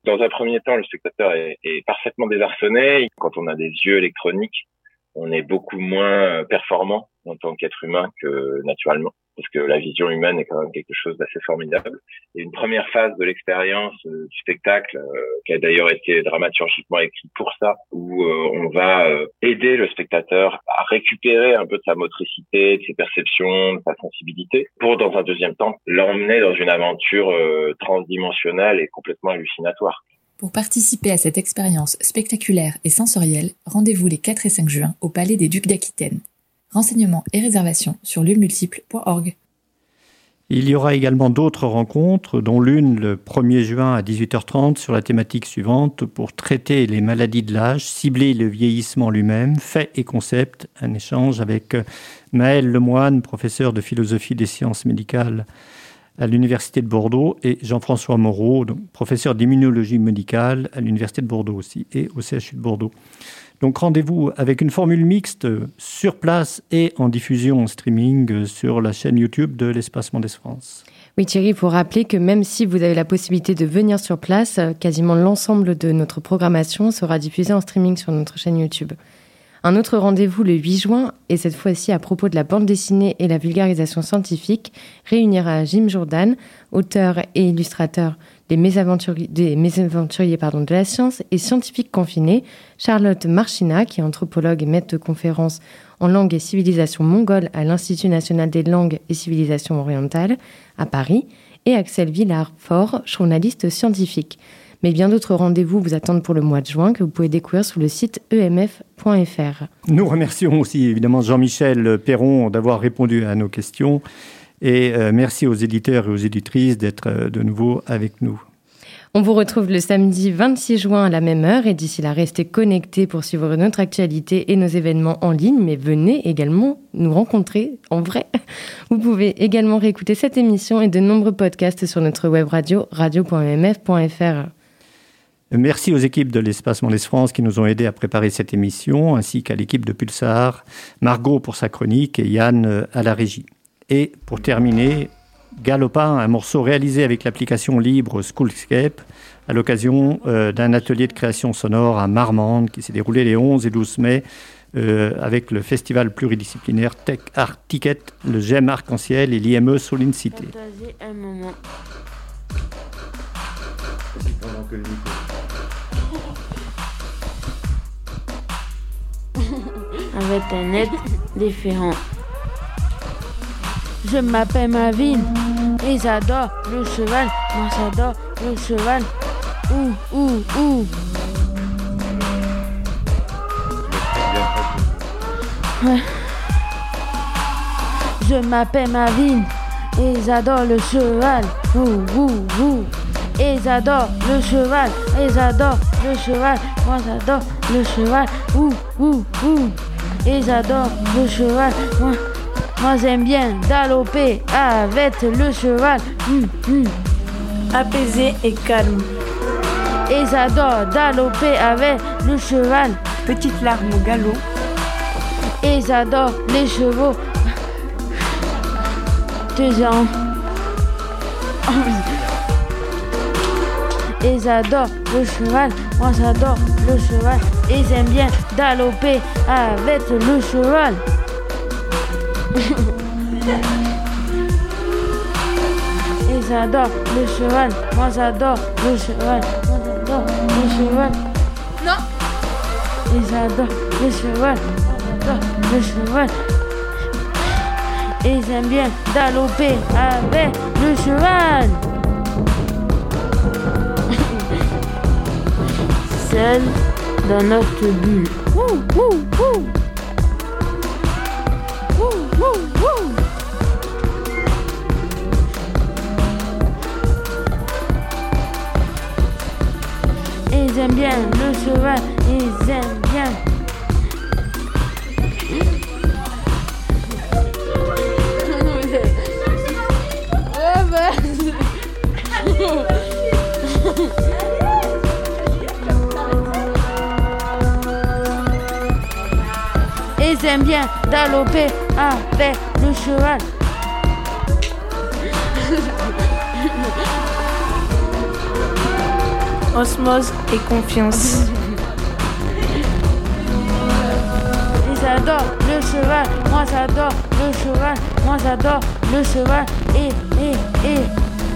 Dans un premier temps, le spectateur est, est parfaitement désarçonné. Quand on a des yeux électroniques, on est beaucoup moins performant en tant qu'être humain que naturellement parce que la vision humaine est quand même quelque chose d'assez formidable. Et une première phase de l'expérience euh, du spectacle, euh, qui a d'ailleurs été dramaturgiquement écrit pour ça, où euh, on va aider le spectateur à récupérer un peu de sa motricité, de ses perceptions, de sa sensibilité, pour dans un deuxième temps l'emmener dans une aventure transdimensionnelle et complètement hallucinatoire. Pour participer à cette expérience spectaculaire et sensorielle, rendez-vous les 4 et 5 juin au Palais des Ducs d'Aquitaine. Renseignements et réservations sur lieuxmultiples.org. Il y aura également d'autres rencontres, dont l'une le 1er juin à 18h30 sur la thématique suivante pour traiter les maladies de l'âge, cibler le vieillissement lui-même, faits et concepts. Un échange avec Maël Lemoine, professeur de philosophie des sciences médicales à l'Université de Bordeaux, et Jean-François Moreau, professeur d'immunologie médicale à l'Université de Bordeaux aussi, et au CHU de Bordeaux. Donc rendez-vous avec une formule mixte sur place et en diffusion en streaming sur la chaîne YouTube de l'Espace Mondes France. Oui Thierry, il rappeler que même si vous avez la possibilité de venir sur place, quasiment l'ensemble de notre programmation sera diffusée en streaming sur notre chaîne YouTube. Un autre rendez-vous le 8 juin, et cette fois-ci à propos de la bande dessinée et la vulgarisation scientifique, réunira Jim Jordan, auteur et illustrateur des mésaventuriers, de la science et scientifiques confinés, Charlotte Marchina, qui est anthropologue et maître de conférences en langue et civilisation mongole à l'Institut national des langues et civilisations orientales à Paris, et Axel Villard-Fort, journaliste scientifique. Mais bien d'autres rendez-vous vous attendent pour le mois de juin que vous pouvez découvrir sur le site emf.fr. Nous remercions aussi évidemment Jean-Michel Perron d'avoir répondu à nos questions et euh, merci aux éditeurs et aux éditrices d'être euh, de nouveau avec nous. On vous retrouve le samedi 26 juin à la même heure et d'ici là, restez connectés pour suivre notre actualité et nos événements en ligne, mais venez également nous rencontrer en vrai. Vous pouvez également réécouter cette émission et de nombreux podcasts sur notre web radio radio.mf.fr. Merci aux équipes de l'Espace Mondes France qui nous ont aidés à préparer cette émission, ainsi qu'à l'équipe de Pulsar, Margot pour sa chronique et Yann euh, à la régie. Et pour terminer, Galopin, un morceau réalisé avec l'application libre Schoolscape à l'occasion euh, d'un atelier de création sonore à Marmande qui s'est déroulé les 11 et 12 mai euh, avec le festival pluridisciplinaire Tech Art Ticket, le GEM Arc-en-Ciel et l'IME Soline Cité. Un moment. Avec un aide différent. Je m'appelle Mavine et j'adore le cheval. Moi j'adore le cheval. Ouh, ouh, ouh. Je m'appelle Mavine ils adorent le cheval. Ouh, ouh, ouh. Ils adorent le cheval, ils adorent le cheval. Moi j'adore le cheval. Ouh, ouh, ouh. Ils adorent le cheval. Moi, moi j'aime bien galoper avec le cheval. Hum, hum. Apaisé et calme. Ils adorent galoper avec le cheval. Petite larme au galop. Ils adorent les chevaux. Deux ans. Ils adorent le cheval, moi j'adore le cheval. Ils aiment bien galoper avec le cheval. Ils adorent le cheval, moi j'adore le cheval, moi j'adore le cheval. Non Ils adorent le cheval, moi j'adore le cheval. Ils aiment bien galoper avec le cheval. Seul dans notre bulle. Ouh, ouh, ouh. Ils aiment bien le cheval, ils aiment bien. Ils aiment bien galoper avec le cheval. Osmose et confiance. Ils adorent le cheval, moi j'adore le cheval, moi j'adore le cheval, et, et, et.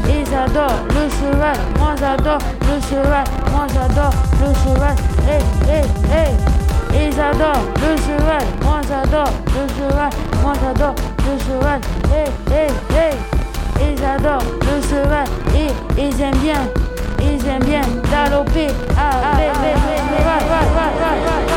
Ils adorent le cheval, moi j'adore le cheval, moi j'adore le cheval, et, et, et. Ils adorent le cheval, moi j'adore le cheval, moi j'adore le cheval. Hey, hey, hey. Ils adorent le cheval et ils aiment bien, ils aiment bien galoper avec le cheval.